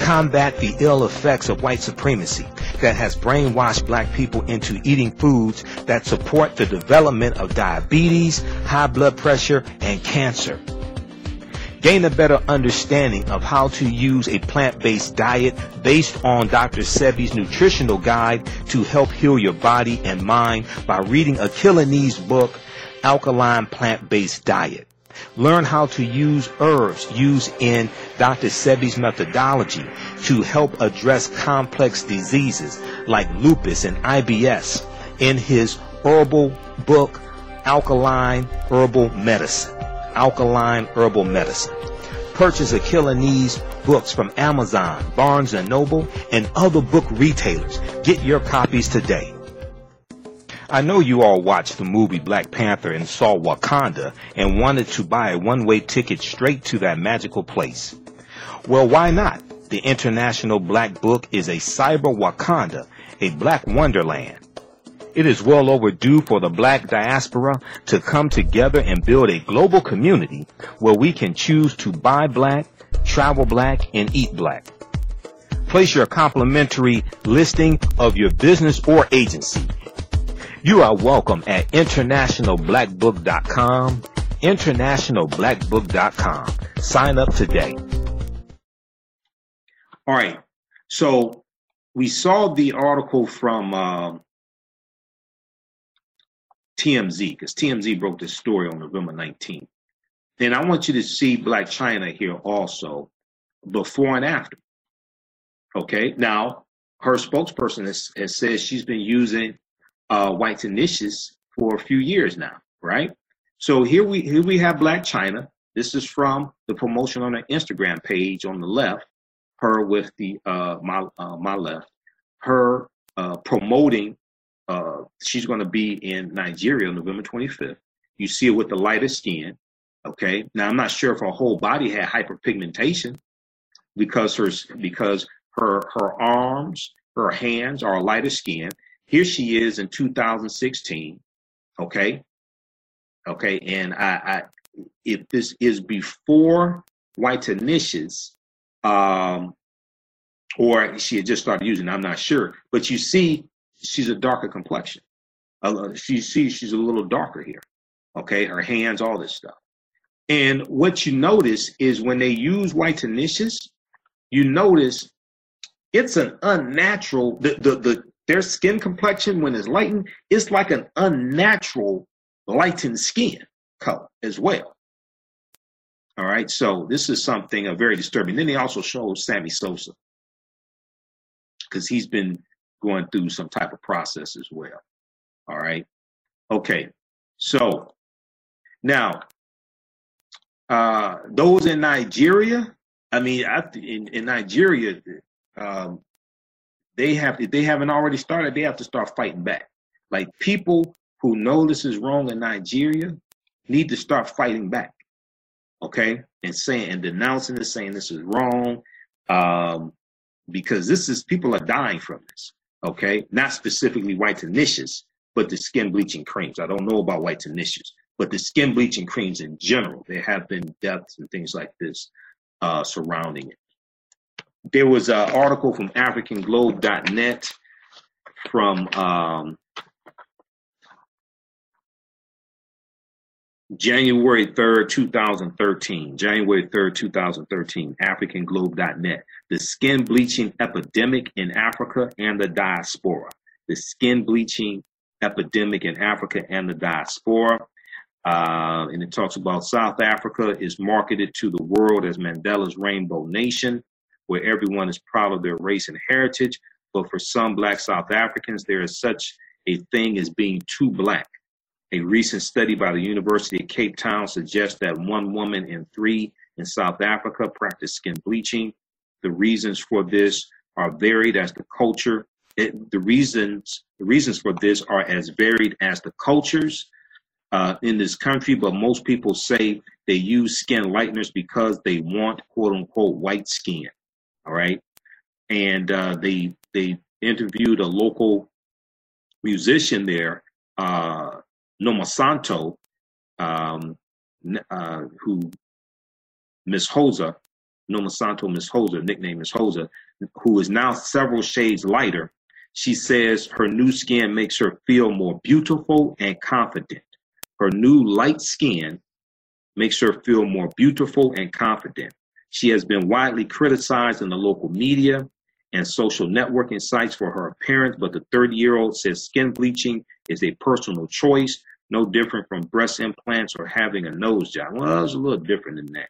Combat the ill effects of white supremacy that has brainwashed black people into eating foods that support the development of diabetes, high blood pressure, and cancer. Gain a better understanding of how to use a plant-based diet based on Dr. Sebi's nutritional guide to help heal your body and mind by reading Achilles' book, Alkaline Plant-Based Diet. Learn how to use herbs used in Dr. Sebi's methodology to help address complex diseases like lupus and IBS in his herbal book, Alkaline Herbal Medicine. Alkaline Herbal Medicine. Purchase Achilles books from Amazon, Barnes & Noble, and other book retailers. Get your copies today. I know you all watched the movie Black Panther and saw Wakanda and wanted to buy a one-way ticket straight to that magical place. Well, why not? The International Black Book is a cyber Wakanda, a black wonderland. It is well overdue for the black diaspora to come together and build a global community where we can choose to buy black, travel black, and eat black. Place your complimentary listing of your business or agency. You are welcome at internationalblackbook.com, internationalblackbook.com. Sign up today. All right. So we saw the article from uh, TMZ because TMZ broke this story on November 19th. And I want you to see Blac Chyna here also, before and after. Okay. Now, her spokesperson has, has said she's been using uh, Whitenicious for a few years now, right? So here we here we have Blac Chyna. This is from the promotion on her Instagram page on the left. Her with the uh, my uh, my left. Her uh, promoting uh, she's going to be in Nigeria on November 25th. You see her with the lighter skin. Okay. Now I'm not sure if her whole body had hyperpigmentation because her because her her arms, her hands are lighter skin. Here she is in 2016. Okay. Okay. And I, I if this is before Whitenicious, um, or she had just started using, I'm not sure. But you see she's a darker complexion. Uh, she sees she's a little darker here. Okay, her hands, all this stuff. And what you notice is when they use Whitenicious, you notice it's an unnatural the, the the their skin complexion when it's lightened, it's like an unnatural lightened skin color as well. All right, so this is something uh, very disturbing. Then they also show Sammy Sosa because he's been going through some type of process as well. All right. Okay. So now, uh, those in Nigeria, I mean, I, in, in Nigeria, um, they have if they haven't already started, they have to start fighting back. Like people who know this is wrong in Nigeria need to start fighting back. Okay, and saying and denouncing this, saying this is wrong, um, because this is people are dying from this okay? Not specifically Whitenicious, but the skin bleaching creams. I don't know about Whitenicious, but the skin bleaching creams in general, there have been deaths and things like this uh, surrounding it. There was an article from AfricanGlobe.net from um, January 3rd, 2013. January 3rd, 2013. AfricanGlobe.net. The skin bleaching epidemic in Africa and the diaspora. The skin bleaching epidemic in Africa and the diaspora. Uh, and it talks about South Africa is marketed to the world as Mandela's rainbow nation, where everyone is proud of their race and heritage. But for some black South Africans, there is such a thing as being too black A recent study by the University of Cape Town suggests that one woman in three in South Africa practice skin bleaching. The reasons for this are varied as the culture. It, the reasons the reasons for this are as varied as the cultures uh, in this country, but most people say they use skin lighteners because they want quote unquote white skin. All right, and uh, they they interviewed a local musician there, uh, Nomasonto, um, uh, who Miss Hosa, Nomasonto Miss Hosa, nickname Miss Hosa, who is now several shades lighter. She says her new skin makes her feel more beautiful and confident. Her new light skin makes her feel more beautiful and confident. She has been widely criticized in the local media and social networking sites for her appearance, but the 30 year old says skin bleaching is a personal choice, no different from breast implants or having a nose job. Well, it's a little different than that.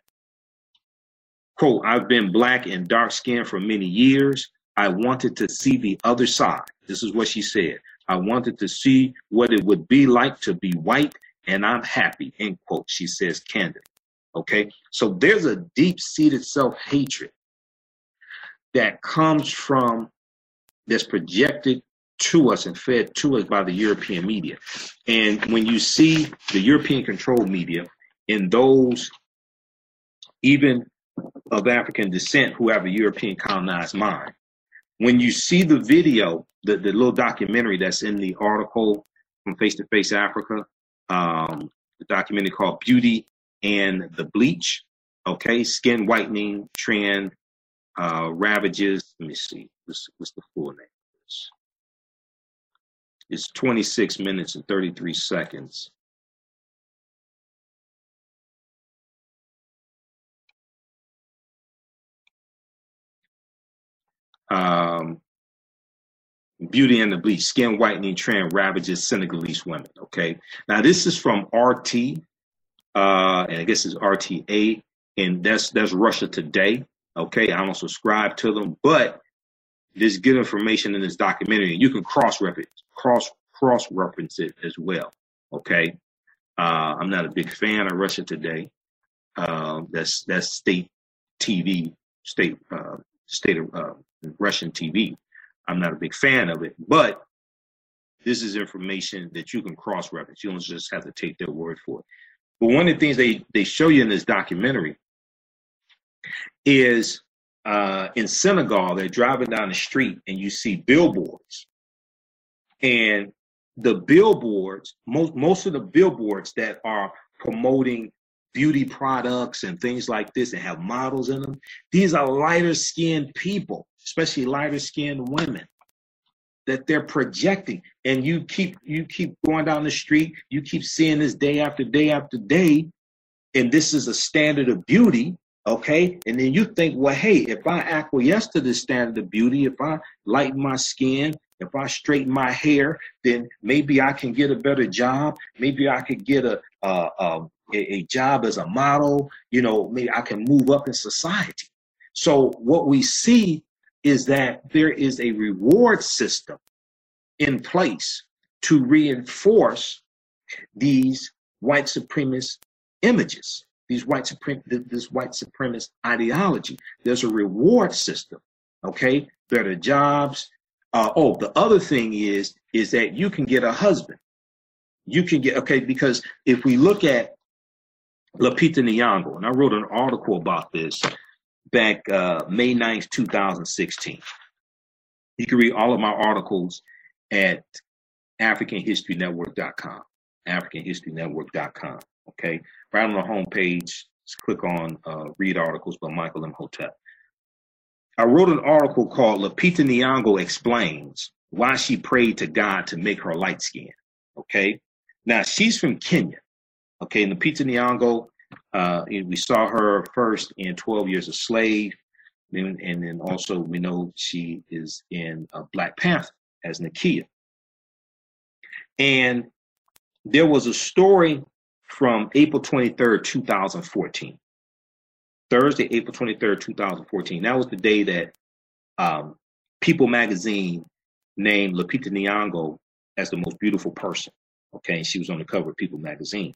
Quote, I've been black and dark skinned for many years. I wanted to see the other side. This is what she said. I wanted to see what it would be like to be white, and I'm happy, end quote, she says candidly. Okay, so there's a deep seated self hatred that comes from, that's projected to us and fed to us by the European media. And when you see the European controlled media in those, even of African descent who have a European colonized mind, when you see the video, the, the little documentary that's in the article from Face to Face Africa, um, the documentary called Beauty and the Bleach, okay, skin whitening trend uh, ravages. Let me see, what's, what's the full name? It's 26 minutes and 33 seconds. Um, Beauty and the Bleach, skin whitening trend ravages Senegalese women. Okay, now this is from RT, uh, and I guess it's RTA, and that's that's Russia Today. Okay, I don't subscribe to them, but there's good information in this documentary, and you can cross reference cross cross reference it as well. Okay, uh, I'm not a big fan of Russia Today. Uh, that's that's state TV, state uh, state of uh, Russian TV. I'm not a big fan of it, but this is information that you can cross reference. You don't just have to take their word for it. But one of the things they they show you in this documentary is uh, in Senegal, they're driving down the street and you see billboards. And the billboards, most, most of the billboards that are promoting beauty products and things like this and have models in them, these are lighter skinned people, especially lighter skinned women that they're projecting and you keep you keep going down the street you keep seeing this day after day after day and this is a standard of beauty Okay. And then you think, well, hey, if I acquiesce to this standard of beauty, if I lighten my skin, if I straighten my hair, then maybe I can get a better job. Maybe I could get a, a, a, a job as a model. You know, maybe I can move up in society. So what we see is that there is a reward system in place to reinforce these white supremacist images these white suprem- this white supremacist ideology. There's a reward system, okay? Better jobs. Uh, oh, the other thing is is that you can get a husband. You can get okay because if we look at Lupita Nyong'o, and I wrote an article about this back uh, May 9th, 2016. You can read all of my articles at AfricanHistoryNetwork.com. AfricanHistoryNetwork.com. Okay, right on the home page, just click on uh, read articles by Michael Imhotep. I wrote an article called Lupita Nyong'o explains why she prayed to God to make her light skin. Okay, now she's from Kenya. Okay, Lupita Nyong'o, uh, we saw her first in 12 Years a Slave, and, and then also we know she is in uh, Black Panther as Nakia. And there was a story from April 23rd, 2014. Thursday, April 23rd, 2014. That was the day that um, People magazine named Lupita Nyong'o as the most beautiful person. Okay, she was on the cover of People magazine.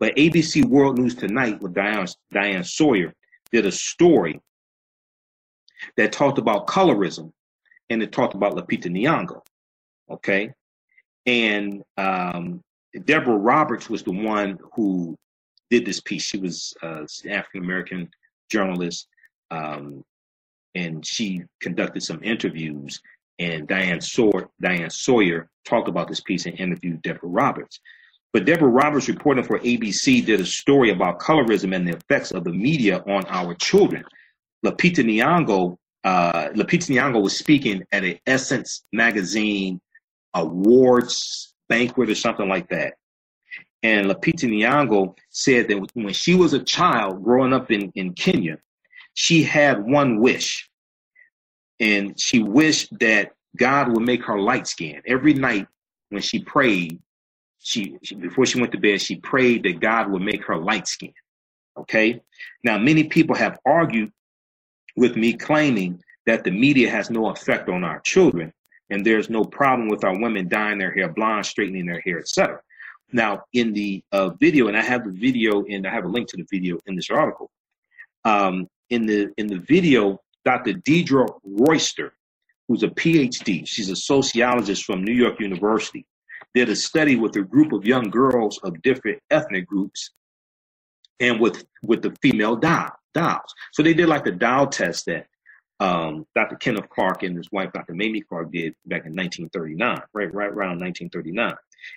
But ABC World News Tonight with Diane, Diane Sawyer did a story that talked about colorism and it talked about Lupita Nyong'o. Okay, and um, Deborah Roberts was the one who did this piece. She was uh, an African American journalist, um, and she conducted some interviews. And Diane Diane Sawyer talked about this piece and interviewed Deborah Roberts. But Deborah Roberts, reporting for ABC, did a story about colorism and the effects of the media on our children. Lupita Nyong'o, uh, Lupita Nyong'o was speaking at an Essence magazine awards banquet or something like that. And Lupita Nyong'o said that when she was a child growing up in, in Kenya, she had one wish. And she wished that God would make her light skinned. Every night when she prayed, she, she before she went to bed, she prayed that God would make her light skinned. Okay. Now, many people have argued with me claiming that the media has no effect on our children and there's no problem with our women dyeing their hair blonde, straightening their hair, etc. Now, in the uh, video, and I have the video, and I have a link to the video in this article. Um, in the in the video, Dr. Deidre Royster, who's a PhD, she's a sociologist from New York University, did a study with a group of young girls of different ethnic groups, and with with the female dials. So they did like the dial test that um, Dr. Kenneth Clark and his wife, Dr. Mamie Clark, did back in 1939, right, right around 1939.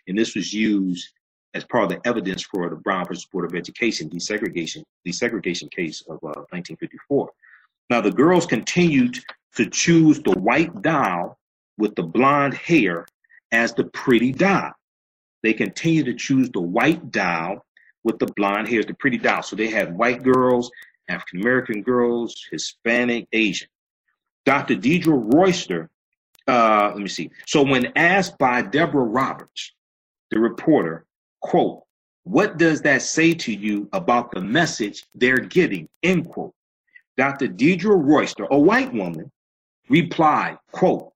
And this was used as part of the evidence for the Brown versus Board of Education desegregation, desegregation case of uh, 1954. Now, the girls continued to choose the white doll with the blonde hair as the pretty doll. They continued to choose the white doll with the blonde hair as the pretty doll. So they had white girls, African American girls, Hispanic, Asian. Dr. Deidre Royster, uh, let me see. So when asked by Deborah Roberts, the reporter, quote, what does that say to you about the message they're getting, end quote. Dr. Deidre Royster, a white woman, replied, quote,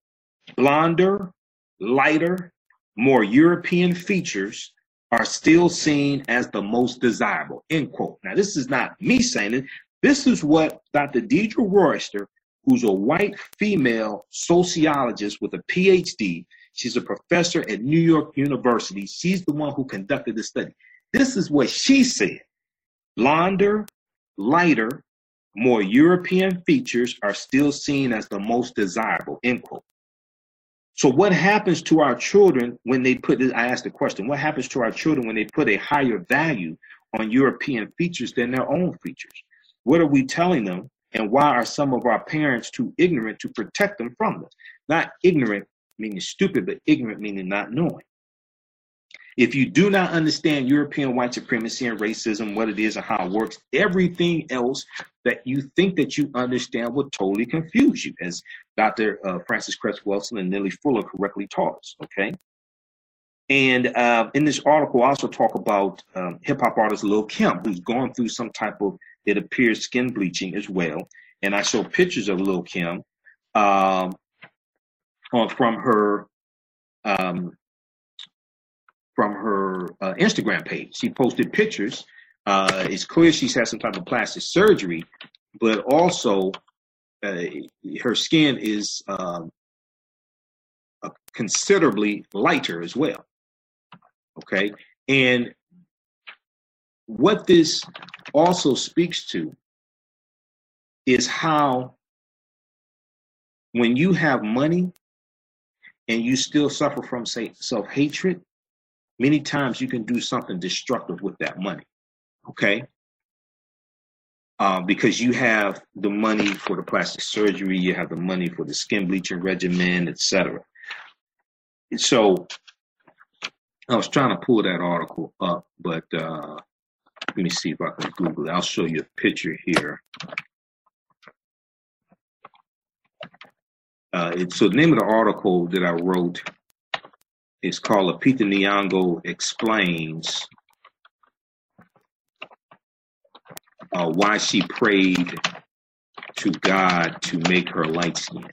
blonder, lighter, more European features are still seen as the most desirable, end quote. Now, this is not me saying it. This is what Dr. Deidre Royster who's a white female sociologist with a PhD. She's a professor at New York University. She's the one who conducted the study. This is what she said. Blonder, lighter, more European features are still seen as the most desirable, end quote. So what happens to our children when they put this? I asked the question, what happens to our children when they put a higher value on European features than their own features? What are we telling them? And why are some of our parents too ignorant to protect them from this? Not ignorant meaning stupid, but ignorant meaning not knowing. If you do not understand European white supremacy and racism, what it is and how it works, everything else that you think that you understand will totally confuse you, as Dr. Uh, Frances Cress Welsing and Neely Fuller correctly taught us. Okay. And uh, in this article, I also talk about um, hip hop artist Lil Kim, who's going through some type of it appears skin bleaching as well. And I show pictures of Lil Kim um, from her um, from her uh, Instagram page. She posted pictures. Uh, it's clear she's had some type of plastic surgery, but also uh, her skin is um, considerably lighter as well. Okay, and what this also speaks to is how when you have money and you still suffer from say self-hatred many times you can do something destructive with that money okay uh, because you have the money for the plastic surgery you have the money for the skin bleaching regimen etc so i was trying to pull that article up but uh, let me see if I can Google it. I'll show you a picture here. Uh, it, so the name of the article that I wrote is called Lupita Nyong'o Explains uh, Why She Prayed to God to Make Her Light Skin.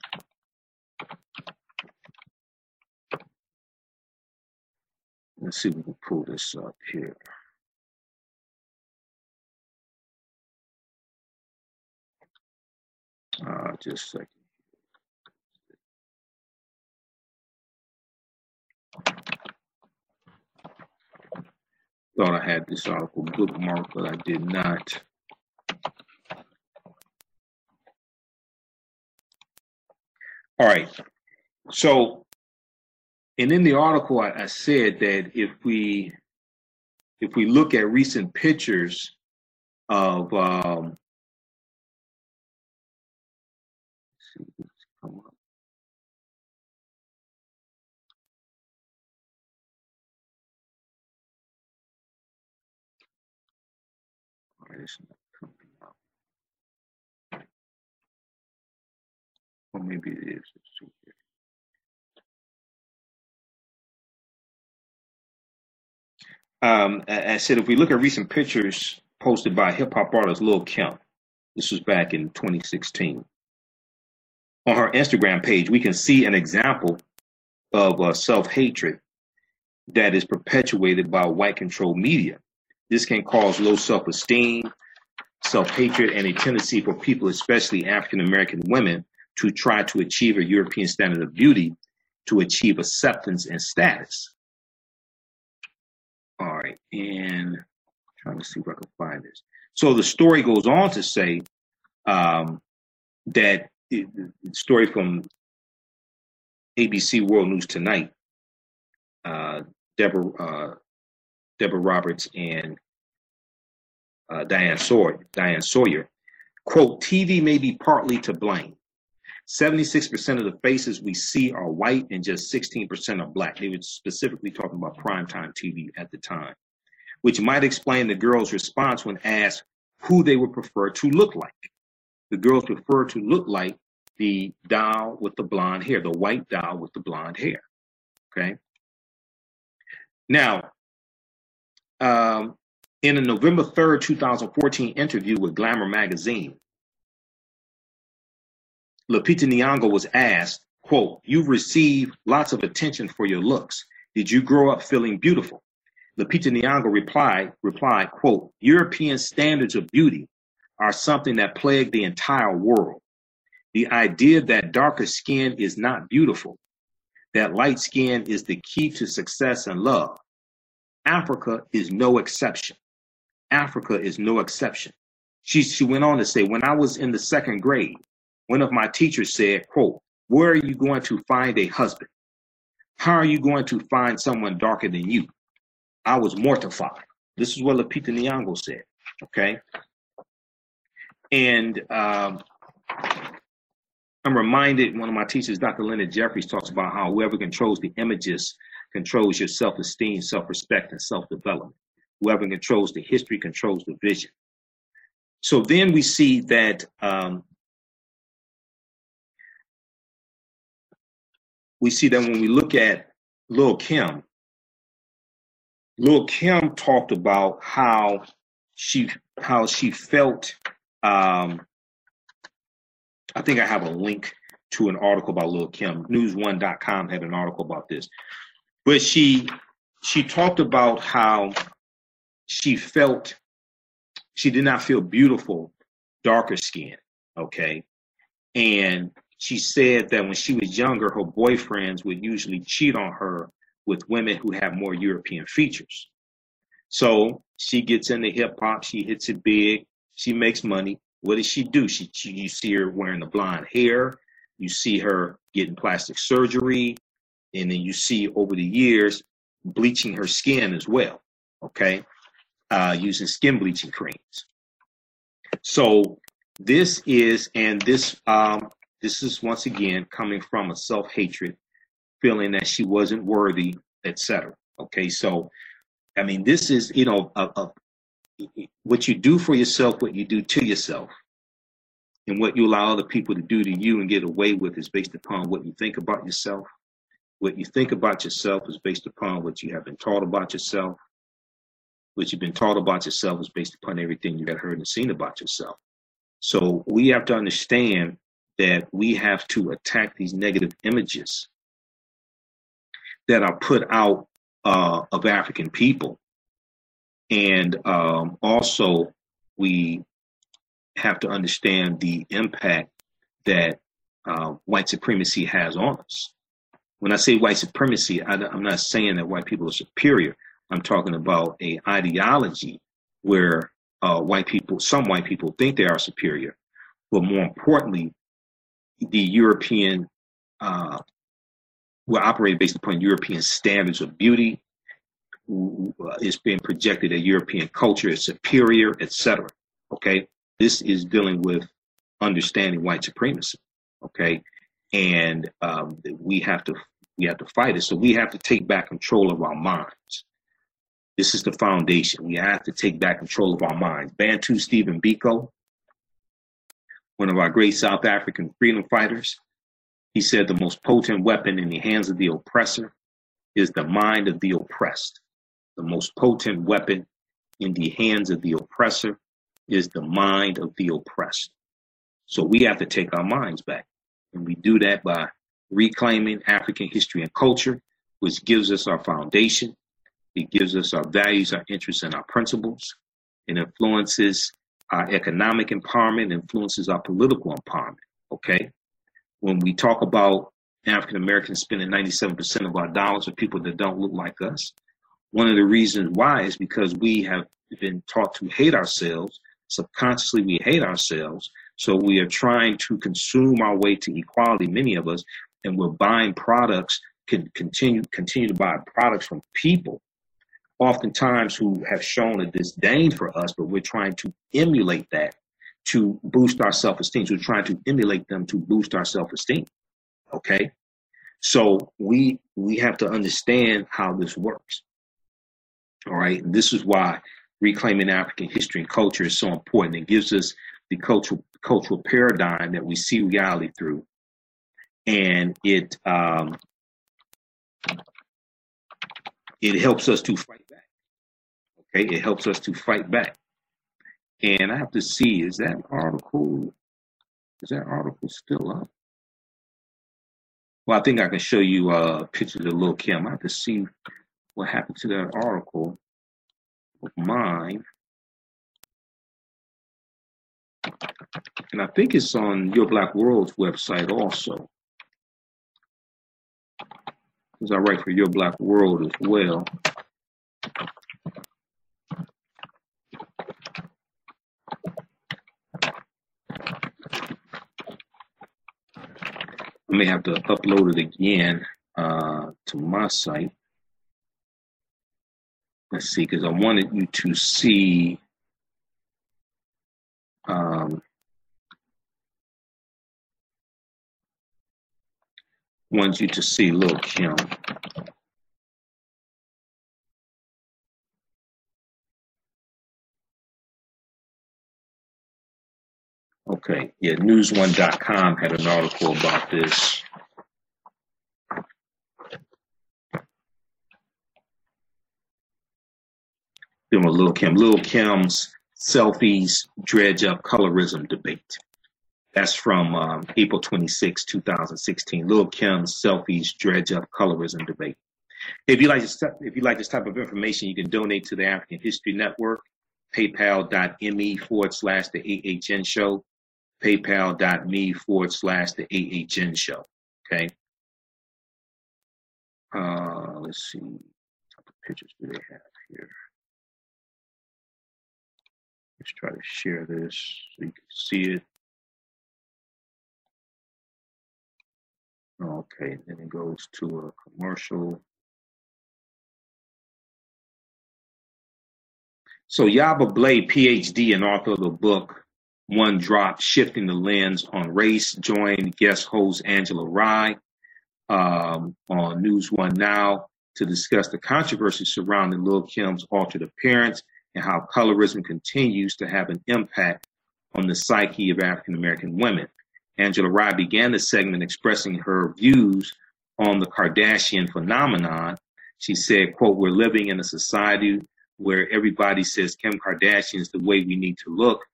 Let's see if we can pull this up here. Uh, just a second. Thought I had this article bookmarked, but I did not. All right. So, and in the article, I, I said that if we if we look at recent pictures of um, Or maybe it is. Here. Um, I I said if we look at recent pictures posted by hip hop artist Lil Kim, this was back in 2016. On her Instagram page, we can see an example of uh, self hatred that is perpetuated by white controlled media. This can cause low self esteem, self hatred, and a tendency for people, especially African American women, to try to achieve a European standard of beauty to achieve acceptance and status. All right, and I'm trying to see if I can find this. So the story goes on to say um, that it, the story from ABC World News Tonight, uh, Deborah uh, Deborah Roberts and uh, Diane Sawyer, Diane Sawyer, quote, TV may be partly to blame. 76% of the faces we see are white and just 16% are black. They were specifically talking about primetime TV at the time, which might explain the girls' response when asked who they would prefer to look like. The girls prefer to look like the doll with the blonde hair, the white doll with the blonde hair. Okay. Now, um, in a November 3rd, 2014 interview with Glamour magazine, Lupita Nyong'o was asked, quote, you've received lots of attention for your looks. Did you grow up feeling beautiful? Lupita Nyong'o replied, replied, quote, European standards of beauty are something that plague the entire world. The idea that darker skin is not beautiful, that light skin is the key to success and love. Africa is no exception. Africa is no exception. She, she went on to say, when I was in the second grade, one of my teachers said, quote, where are you going to find a husband? How are you going to find someone darker than you? I was mortified. This is what Lupita Nyong'o said. Okay. And um, I'm reminded, one of my teachers, Dr. Leonard Jeffries, talks about how whoever controls the images controls your self esteem, self respect, and self development. Whoever controls the history controls the vision. So then we see that um, we see that when we look at Lil Kim, Lil Kim talked about how she how she felt. Um, I think I have a link to an article about Lil Kim. News1.com had an article about this, but she she talked about how she felt she did not feel beautiful, darker skin. Okay, and she said that when she was younger, her boyfriends would usually cheat on her with women who have more European features. So she gets into hip hop, she hits it big, she makes money. What does she do? She, she you see her wearing the blonde hair, you see her getting plastic surgery, and then you see over the years bleaching her skin as well. Okay, uh, using skin bleaching creams. So this is, and this um, this is once again coming from a self hatred, feeling that she wasn't worthy, etc. Okay, so I mean, this is you know a, a, what you do for yourself, what you do to yourself, and what you allow other people to do to you and get away with is based upon what you think about yourself. What you think about yourself is based upon what you have been taught about yourself. What you've been taught about yourself is based upon everything you have heard and seen about yourself. So we have to understand that we have to attack these negative images that are put out uh, of African people. And um, also, we have to understand the impact that uh, white supremacy has on us. When I say white supremacy, I, am not saying that white people are superior. I'm talking about a ideology where uh, white people, some white people think they are superior, but more importantly, the European uh, will operate based upon European standards of beauty. It's being projected that European culture is superior, etc. Okay, this is dealing with understanding white supremacy. Okay, and um, we have to we have to fight it. So we have to take back control of our minds. This is the foundation. We have to take back control of our minds. Bantu Stephen Biko, one of our great South African freedom fighters, he said the most potent weapon in the hands of the oppressor is the mind of the oppressed. The most potent weapon in the hands of the oppressor is the mind of the oppressed. So we have to take our minds back. And we do that by reclaiming African history and culture, which gives us our foundation. It gives us our values, our interests, and our principles. It influences our economic empowerment, influences our political empowerment. Okay. When we talk about African Americans spending 97% of our dollars with people that don't look like us, one of the reasons why is because we have been taught to hate ourselves. Subconsciously, we hate ourselves. So we are trying to consume our way to equality, many of us, and we're buying products, can continue continue to buy products from people, oftentimes who have shown a disdain for us, but we're trying to emulate that to boost our self-esteem. So we're trying to emulate them to boost our self-esteem. Okay. So we we have to understand how this works. All right. And this is why reclaiming African history and culture is so important. It gives us the cultural cultural paradigm that we see reality through and it um, it helps us to fight back. Okay, it helps us to fight back. And I have to see is that article is that article still up? Well, I think I can show you uh, pictures of Lil Kim. I have to see what happened to that article of mine. And I think it's on Your Black World's website also because I write for Your Black World as well. I may have to upload it again uh, to my site. Let's see, because I wanted you to see um, wants you to see Lil Kim. Okay, yeah, newsone.com had an article about this. Doing Lil Kim. Lil Kim's selfies dredge up colorism debate. That's from um, April 26, 2016. Lil Kim's selfies dredge up colorism debate. If you like this, if you like this type of information, you can donate to the African History Network, paypal.me forward slash the AHN show, paypal.me forward slash the AHN show. Okay. Uh, let's see. What pictures do they have here? Let's try to share this so you can see it. Okay, then it goes to a commercial. So Yaba Blay, PhD and author of the book One Drop, Shifting the Lens on Race, joined guest host Angela Rye um, on News One Now to discuss the controversy surrounding Lil Kim's altered appearance and how colorism continues to have an impact on the psyche of African American women. Angela Rye began the segment expressing her views on the Kardashian phenomenon. She said, quote, we're living in a society where everybody says Kim Kardashian is the way we need to look.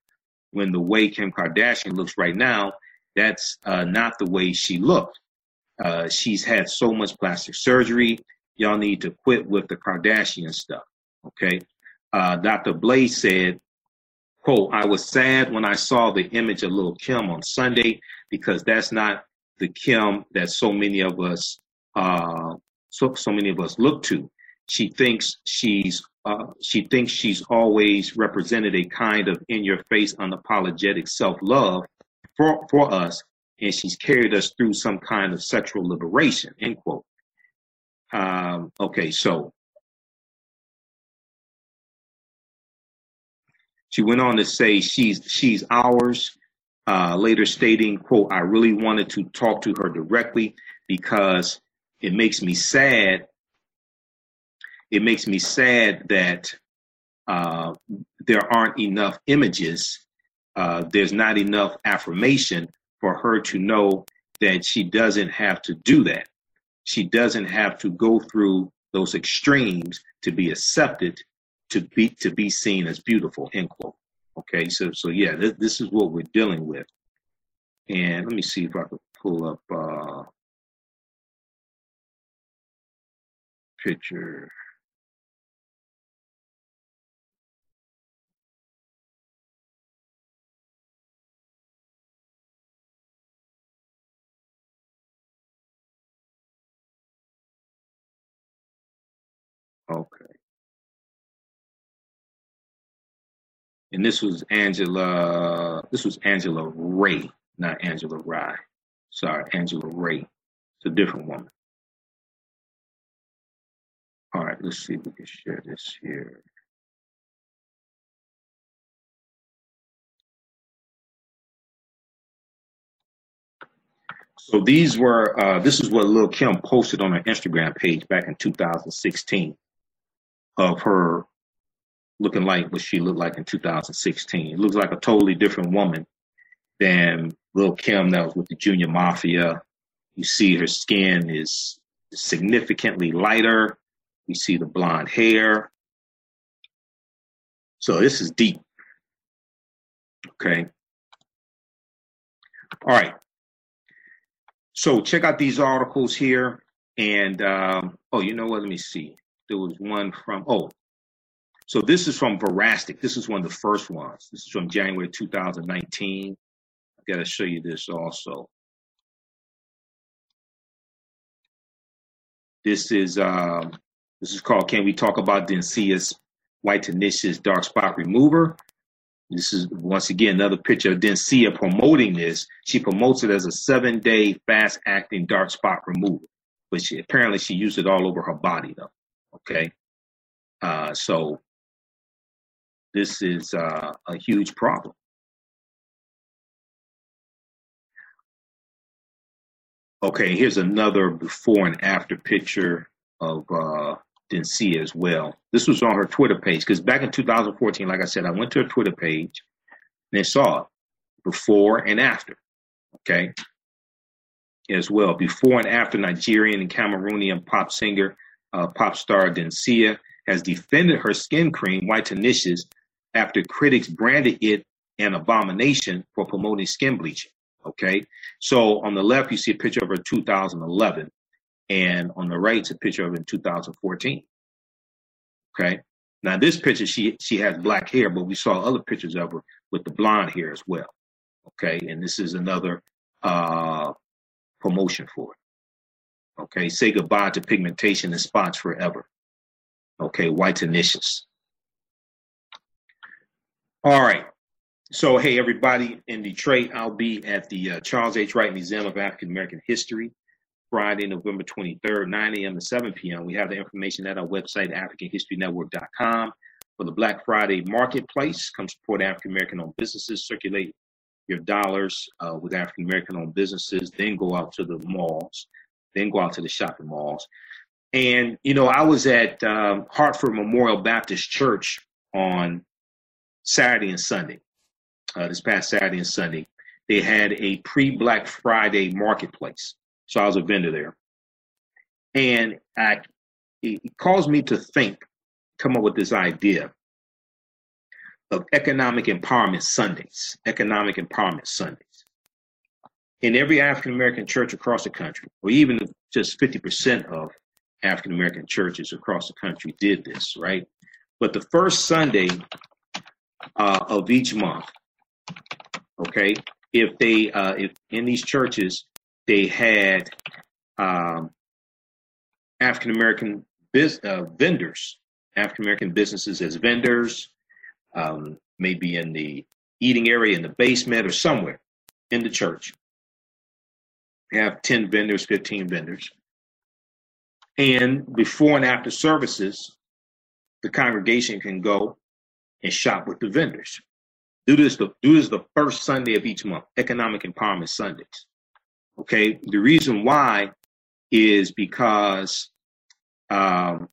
When the way Kim Kardashian looks right now, that's uh, not the way she looked. Uh, she's had so much plastic surgery. y'all need to quit with the Kardashian stuff. Okay. Uh, Dr. Blaze said, quote, I was sad when I saw the image of little Kim on Sunday because that's not the Kim that so many of us, uh, so, so many of us look to. She thinks she's, uh, she thinks she's always represented a kind of in your face, unapologetic self love for, for us. And she's carried us through some kind of sexual liberation, end quote. Um, okay, so she went on to say she's she's ours. Uh, later stating, "quote I really wanted to talk to her directly because it makes me sad. It makes me sad that uh, there aren't enough images. Uh, there's not enough affirmation for her to know that she doesn't have to do that she doesn't have to go through those extremes to be accepted to be to be seen as beautiful end quote. Okay so so yeah th- this is what we're dealing with. And let me see if i can pull up uh picture. Okay and this was angela this was angela ray not angela rye. Sorry angela ray. It's a different woman. All right let's see if we can share this here. So these were uh, this is what Lil Kim posted on her Instagram page back in 2016 of her looking like what she looked like in 2016. It looks like a totally different woman than Lil Kim that was with the Junior Mafia. You see her skin is significantly lighter. You see the blonde hair. So this is deep. Okay. All right. So check out these articles here. And um, oh, you know what? Let me see. There was one from oh, so this is from Verastic. This is one of the first ones. This is from January 2019. I've got to show you this also. This is um, this is called "Can We Talk About Dencia's White Tenacious Dark Spot Remover?" This is once again another picture of Densia promoting this. She promotes it as a seven-day fast-acting dark spot remover, but she apparently she used it all over her body though. Okay, uh, so this is uh, a huge problem. Okay, here's another before and after picture of uh, as well. This was on her Twitter page because back in 2014, like I said, I went to her Twitter page and I saw it before and after. Okay, as well before and after Nigerian and Cameroonian pop singer, uh, pop star Dencia has defended her skin cream Whitenicious after critics branded it an abomination for promoting skin bleaching. Okay, so on the left you see a picture of her 2011, and on the right a picture of her in 2014. Okay, now this picture she she has black hair, but we saw other pictures of her with the blonde hair as well. Okay, and this is another uh, promotion for it. Okay, say goodbye to pigmentation and spots forever. Okay, Whitenicious. All right. So, hey, everybody in Detroit, I'll be at the uh, Charles H. Wright Museum of African American History Friday, November 23rd, 9 a.m. to 7 p.m. We have the information at our website, AfricanHistoryNetwork.com. For the Black Friday Marketplace, come support African American owned businesses, circulate your dollars uh, with African American owned businesses, then go out to the malls, then go out to the shopping malls. And, you know, I was at um, Hartford Memorial Baptist Church on Saturday and Sunday uh, this past Saturday and Sunday, they had a pre Black Friday marketplace. So I was a vendor there. And I, it caused me to think, come up with this idea of economic empowerment Sundays, economic empowerment Sundays. In every African American church across the country, or even just 50% of African American churches across the country did this, right? But the first Sunday uh, of each month, okay, if they uh, if in these churches they had um, African American biz, uh, vendors, African American businesses as vendors, um, maybe in the eating area in the basement or somewhere in the church. Have 10 vendors, 15 vendors. And before and after services, the congregation can go and shop with the vendors. Do this the do this the first Sunday of each month, Economic Empowerment Sundays. Okay. The reason why is because um,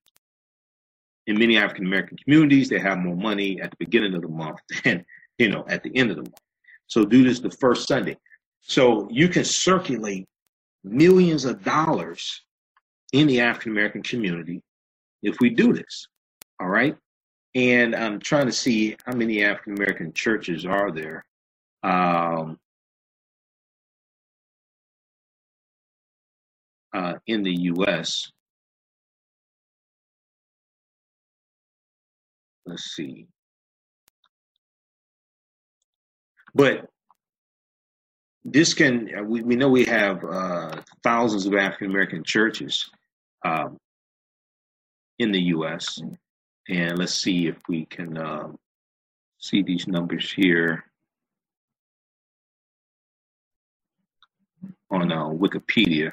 in many African American communities, they have more money at the beginning of the month than you know at the end of the month. So do this the first Sunday. So you can circulate millions of dollars in the African American community if we do this. All right. And I'm trying to see how many African American churches are there. Um, uh, in the U.S. Let's see. But this can, uh, we, we know we have uh, thousands of African American churches um, in the U.S. And let's see if we can uh, see these numbers here on uh, Wikipedia.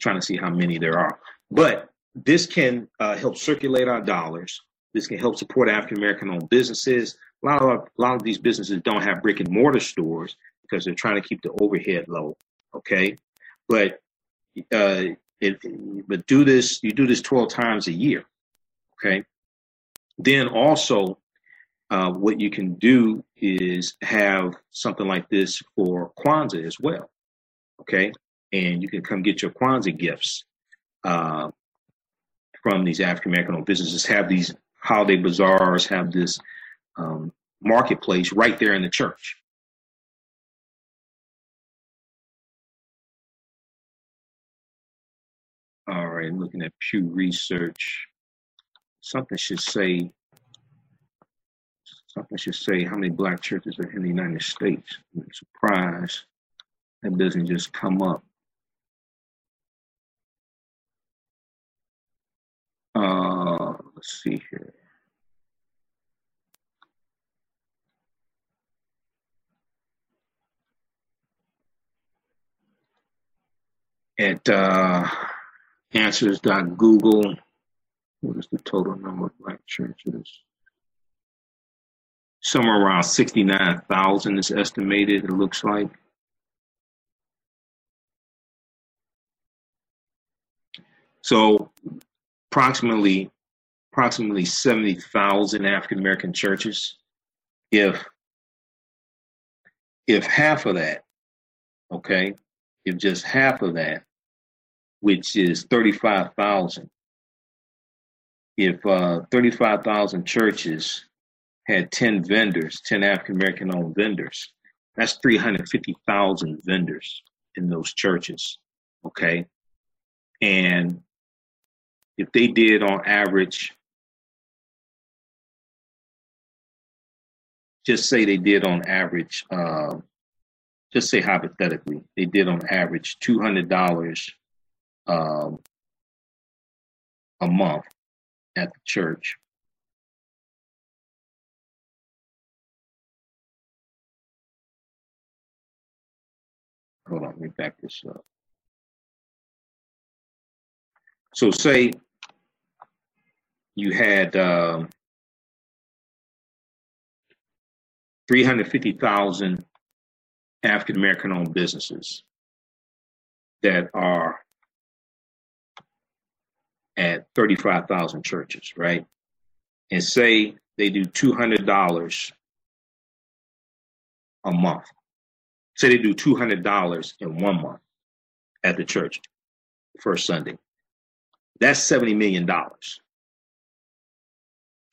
Trying to see how many there are. But this can uh, help circulate our dollars. This can help support African American owned businesses. A lot, of, a lot of these businesses don't have brick and mortar stores because they're trying to keep the overhead low. Okay. But uh, it, but do this, you do this 12 times a year. Okay. Then also, uh, what you can do is have something like this for Kwanzaa as well. Okay. And you can come get your Kwanzaa gifts uh, from these African American owned businesses, have these holiday bazaars, have this um, marketplace right there in the church. All right, looking at Pew Research, something should say something should say how many black churches are in the United States. I'm surprised that doesn't just come up. Uh, let's see here. At uh, answers.google, what is the total number of black churches? Somewhere around 69,000 is estimated, it looks like. So approximately approximately 70,000 African American churches. If if half of that, okay, if just half of that, which is 35,000, if uh, 35,000 churches had 10 vendors, 10 African American owned vendors, that's 350,000 vendors in those churches, okay? And if they did on average, just say they did on average, uh, just say hypothetically, they did on average $200 um, a month at the church. Hold on, let me back this up. So say you had um, 350,000 African American owned businesses that are at 35,000 churches, right? And say they do $200 a month. Say they do $200 in one month at the church, first Sunday. That's $70 million.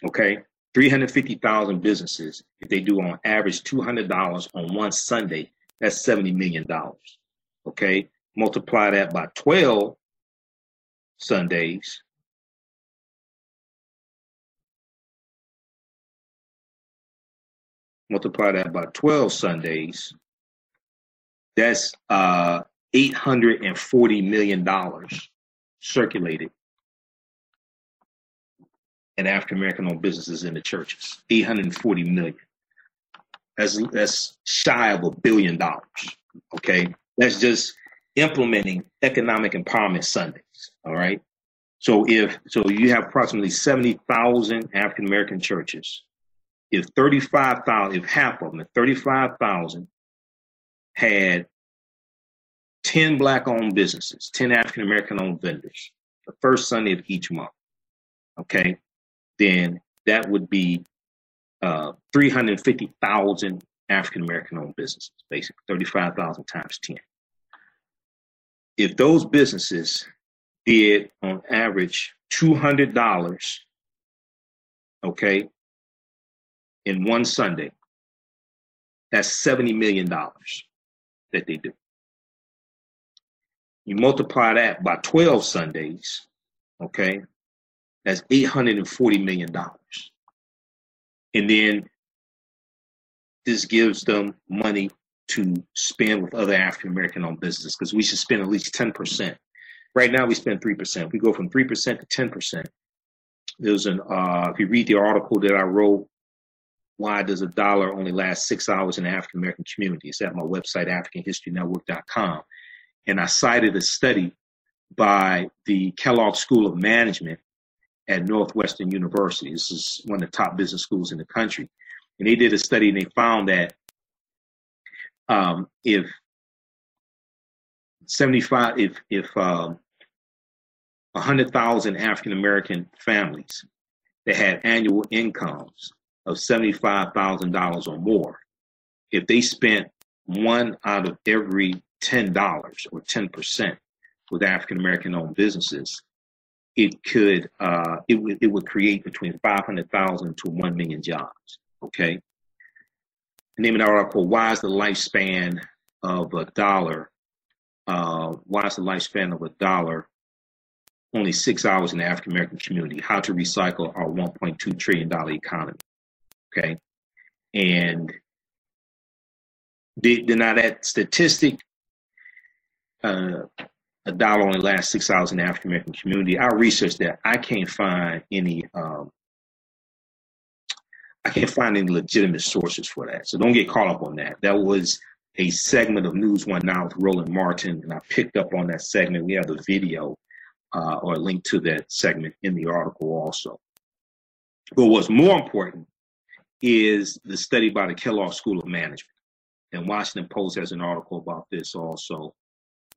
Okay? 350,000 businesses, if they do on average $200 on one Sunday, that's $70 million. Okay? multiply that by 12 Sundays, multiply that by 12 Sundays, that's uh, $840 million circulated in African American owned businesses in the churches. 840 million. That's that's shy of a billion dollars. Okay. That's just implementing economic empowerment Sundays. All right. So if so you have approximately 70,000 African American churches. If 35,000, if half of them, if 35,000 had 10 black owned businesses, 10 African American owned vendors, the first Sunday of each month, okay, then that would be uh, 350,000 African American owned businesses, basically 35,000 times 10. If those businesses did on average $200, okay, in one Sunday, that's $70 million that they do. You multiply that by 12 Sundays, okay, that's $840 million. And then this gives them money to spend with other African American owned businesses because we should spend at least 10%. Right now, we spend 3%. We go from 3% to 10%. There's an, uh, if you read the article that I wrote, Why Does a Dollar Only Last Six Hours in the African American Community? It's at my website, AfricanHistoryNetwork.com. And I cited a study by the Kellogg School of Management at Northwestern University. This is one of the top business schools in the country. And they did a study and they found that um, if 75, if, if um, 100,000 African American families that had annual incomes of $75,000 or more, if they spent one out of every $10 or 10% with African American owned businesses, it could uh, it would it would create between 500,000 to 1 million jobs. Okay. Name the article: Why is the lifespan of a dollar? Uh, why is the lifespan of a dollar only six hours in the African American community? How to recycle our 1.2 trillion dollar economy? Okay, and did, did now that statistic uh, a dollar only lasts six hours in the African American community. I researched that. I can't find any. Um, I can't find any legitimate sources for that. So don't get caught up on that. That was a segment of News One Now with Roland Martin, and I picked up on that segment. We have the video uh, or a link to that segment in the article also. But what's more important is the study by the Kellogg School of Management. And Washington Post has an article about this also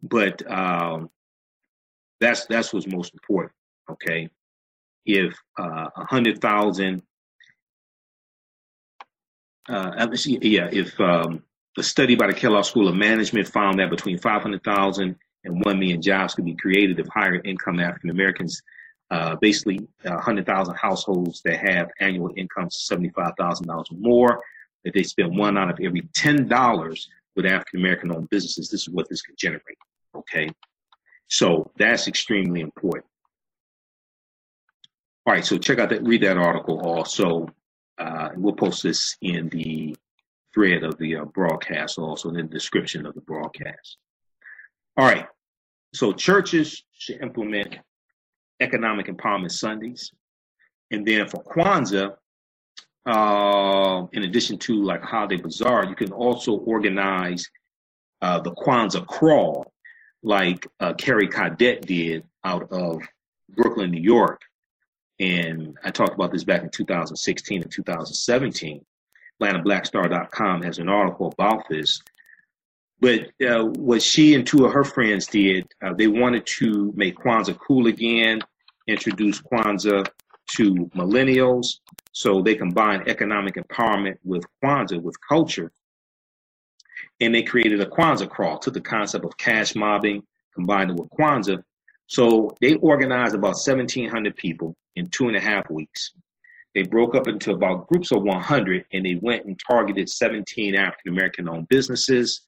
but um, that's that's what's most important. Okay, if uh, a hundred thousand, uh, yeah, if um, a study by the Kellogg School of Management found that between 500,000 and 1 million jobs could be created if higher income African Americans, uh, basically 100,000 households that have annual incomes of $75,000 or more, that they spend one out of every $10 with African American owned businesses, this is what this could generate. Okay. So that's extremely important. All right. So check out that, read that article also. Uh, we'll post this in the thread of the uh, broadcast, also in the description of the broadcast. All right. So churches should implement economic empowerment Sundays. And then for Kwanzaa, uh, in addition to like Holiday Bazaar, you can also organize uh, the Kwanzaa Crawl, like uh, Carrie Cadet did out of Brooklyn, New York. And I talked about this back in 2016 and 2017. AtlantaBlackStar.com has an article about this. But uh, what she and two of her friends did, uh, they wanted to make Kwanzaa cool again, introduce Kwanzaa to millennials. So they combine economic empowerment with Kwanzaa, with culture and they created a Kwanzaa crawl, took the concept of cash mobbing, combined it with Kwanzaa. So they organized about 1,700 people in two and a half weeks. They broke up into about groups of 100 and they went and targeted 17 African American owned businesses.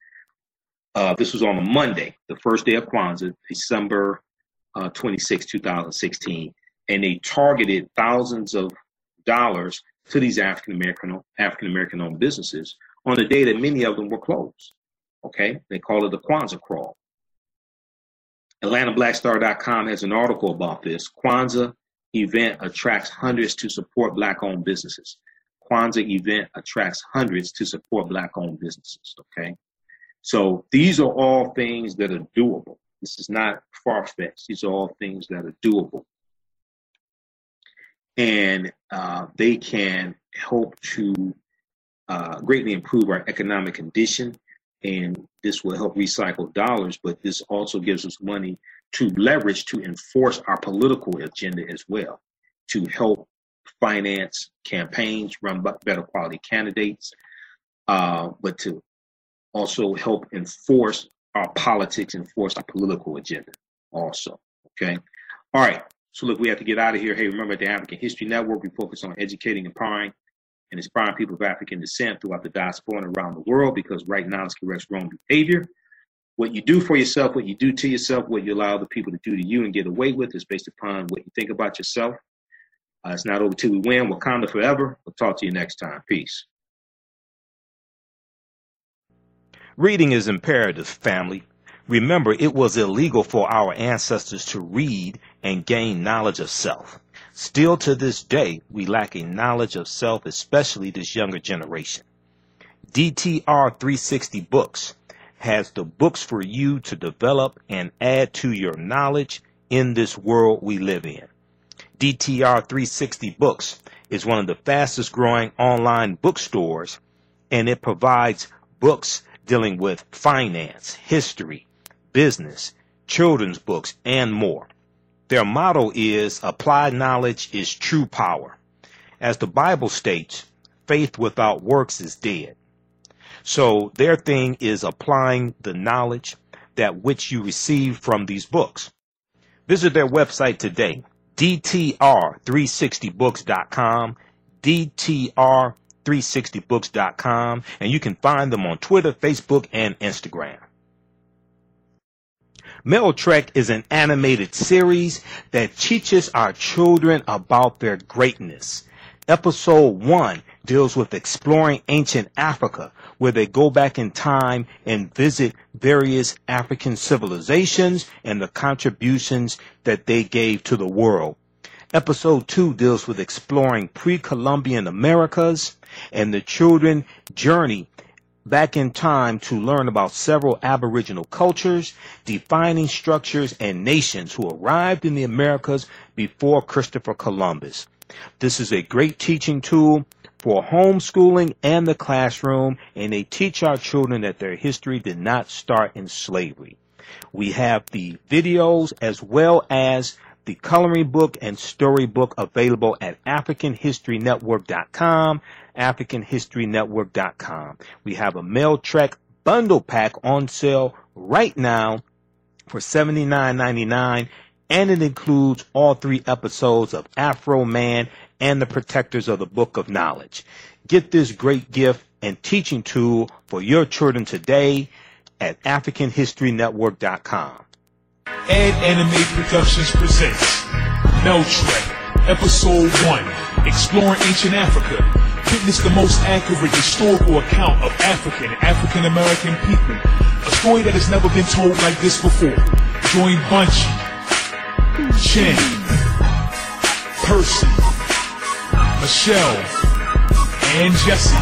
Uh, this was on a Monday, the first day of Kwanzaa, December uh, 26, 2016, and they targeted thousands of dollars to these African American African American owned businesses on the day that many of them were closed. Okay, they call it the Kwanzaa crawl. AtlantaBlackStar.com has an article about this. Kwanzaa event attracts hundreds to support black-owned businesses. Kwanzaa event attracts hundreds to support black-owned businesses. Okay, so these are all things that are doable. This is not far-fetched. These are all things that are doable, and uh, they can help to uh, greatly improve our economic condition and this will help recycle dollars, but this also gives us money to leverage to enforce our political agenda as well, to help finance campaigns, run better quality candidates, uh, but to also help enforce our politics, enforce our political agenda also. Okay. All right. So look, we have to get out of here. Hey, remember at the African History Network, we focus on educating, empowering, and inspiring people of African descent throughout the diaspora and around the world because right now it's corrects wrong behavior. What you do for yourself, what you do to yourself, what you allow the people to do to you and get away with is based upon what you think about yourself. Uh, it's not over till we win. Wakanda forever. We'll talk to you next time. Peace. Reading is imperative, family. Remember, it was illegal for our ancestors to read and gain knowledge of self. Still to this day, we lack a knowledge of self, especially this younger generation. DTR 360 Books has the books for you to develop and add to your knowledge in this world we live in. DTR 360 Books is one of the fastest growing online bookstores and it provides books dealing with finance, history, business, children's books, and more. Their motto is applied knowledge is true power. As the Bible states, faith without works is dead. So their thing is applying the knowledge that which you receive from these books. Visit their website today, dtr360books.com, dtr360books.com, and you can find them on Twitter, Facebook, and Instagram. Mel Trek is an animated series that teaches our children about their greatness. Episode 1 deals with exploring ancient Africa, where they go back in time and visit various African civilizations and the contributions that they gave to the world. Episode 2 deals with exploring pre-Columbian Americas and the children journey back in time to learn about several Aboriginal cultures, defining structures, and nations who arrived in the Americas before Christopher Columbus. This is a great teaching tool for homeschooling and the classroom, and they teach our children that their history did not start in slavery. We have the videos as well as the coloring book and storybook available at AfricanHistoryNetwork.com AfricanHistoryNetwork.com. We have a mail Trek bundle pack on sale right now for $79.99 and it includes all three episodes of Afro Man and the Protectors of the Book of Knowledge. Get this great gift and teaching tool for your children today at AfricanHistoryNetwork.com. Ed Anime Productions presents Mel Trek, Episode 1, Exploring Ancient Africa. Witness the most accurate historical account of African and African American people. A story that has never been told like this before. Join Bunchy, Chen, Percy, Michelle, and Jesse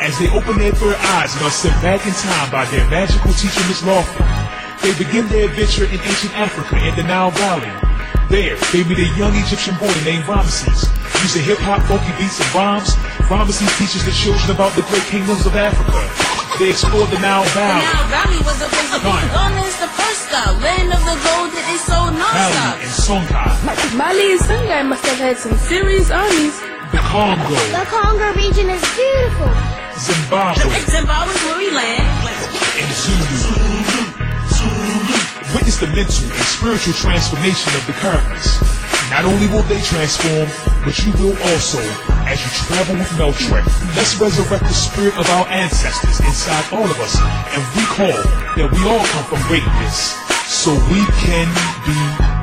as they open their third eyes and are sent back in time by their magical teacher, Miss Lawford. They begin their adventure in ancient Africa and the Nile Valley. There, they meet a young Egyptian boy named Ramesses. Using hip-hop, funky beats, and rhymes, Ramesses teaches the children about the great kingdoms of Africa. They explored the Nile Valley. The Nile Valley was a place of Ghana. Ghana is the first stop, land of the gold that they sold Mali non-stop. and Songhai, Mali and Songhai must have had some serious armies. the Congo, The Congo region is beautiful. Zimbabwe, Zimbabwe's where we land. and Zulu. Witness the mental and spiritual transformation of the characters. Not only will they transform, but you will also as you travel with Meltrek. Let's resurrect the spirit of our ancestors inside all of us and recall that we all come from greatness so we can be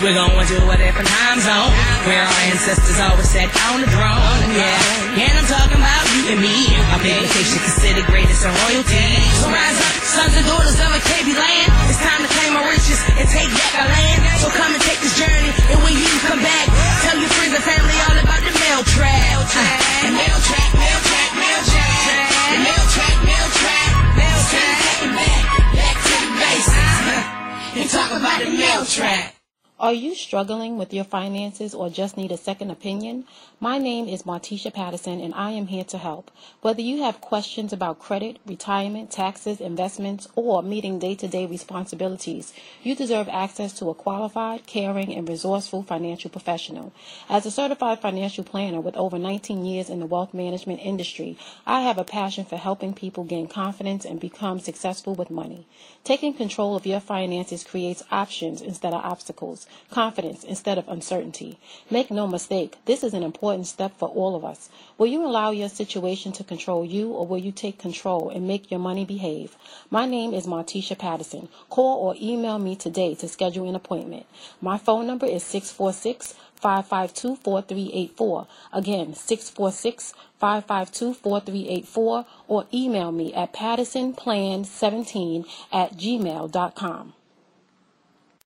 We're going to a different time zone where our ancestors always sat on the throne. Yeah, and I'm talking about you and me. Our publication considered greatest in royalty. So rise up, sons and daughters of Alkebulan. It's time to claim our riches and take back our land. So come and take this journey, and when you come back, tell your friends and family all about the mail track. Uh, the mail track, mail track, mail track, the mail track, mail track, mail track. Back, to the. Uh, and talk about the mail track. Are you struggling with your finances or just need a second opinion? My name is Martisha Patterson and I am here to help. Whether you have questions about credit, retirement, taxes, investments, or meeting day-to-day responsibilities, you deserve access to a qualified, caring, and resourceful financial professional. As a certified financial planner with over 19 years in the wealth management industry, I have a passion for helping people gain confidence and become successful with money. Taking control of your finances creates options instead of obstacles confidence instead of uncertainty. Make no mistake, this is an important step for all of us. Will you allow your situation to control you or will you take control and make your money behave? My name is Martisha Patterson. Call or email me today to schedule an appointment. My phone number is 646 552 4384. Again, 646 552 4384 or email me at pattersonplan17 at gmail.com.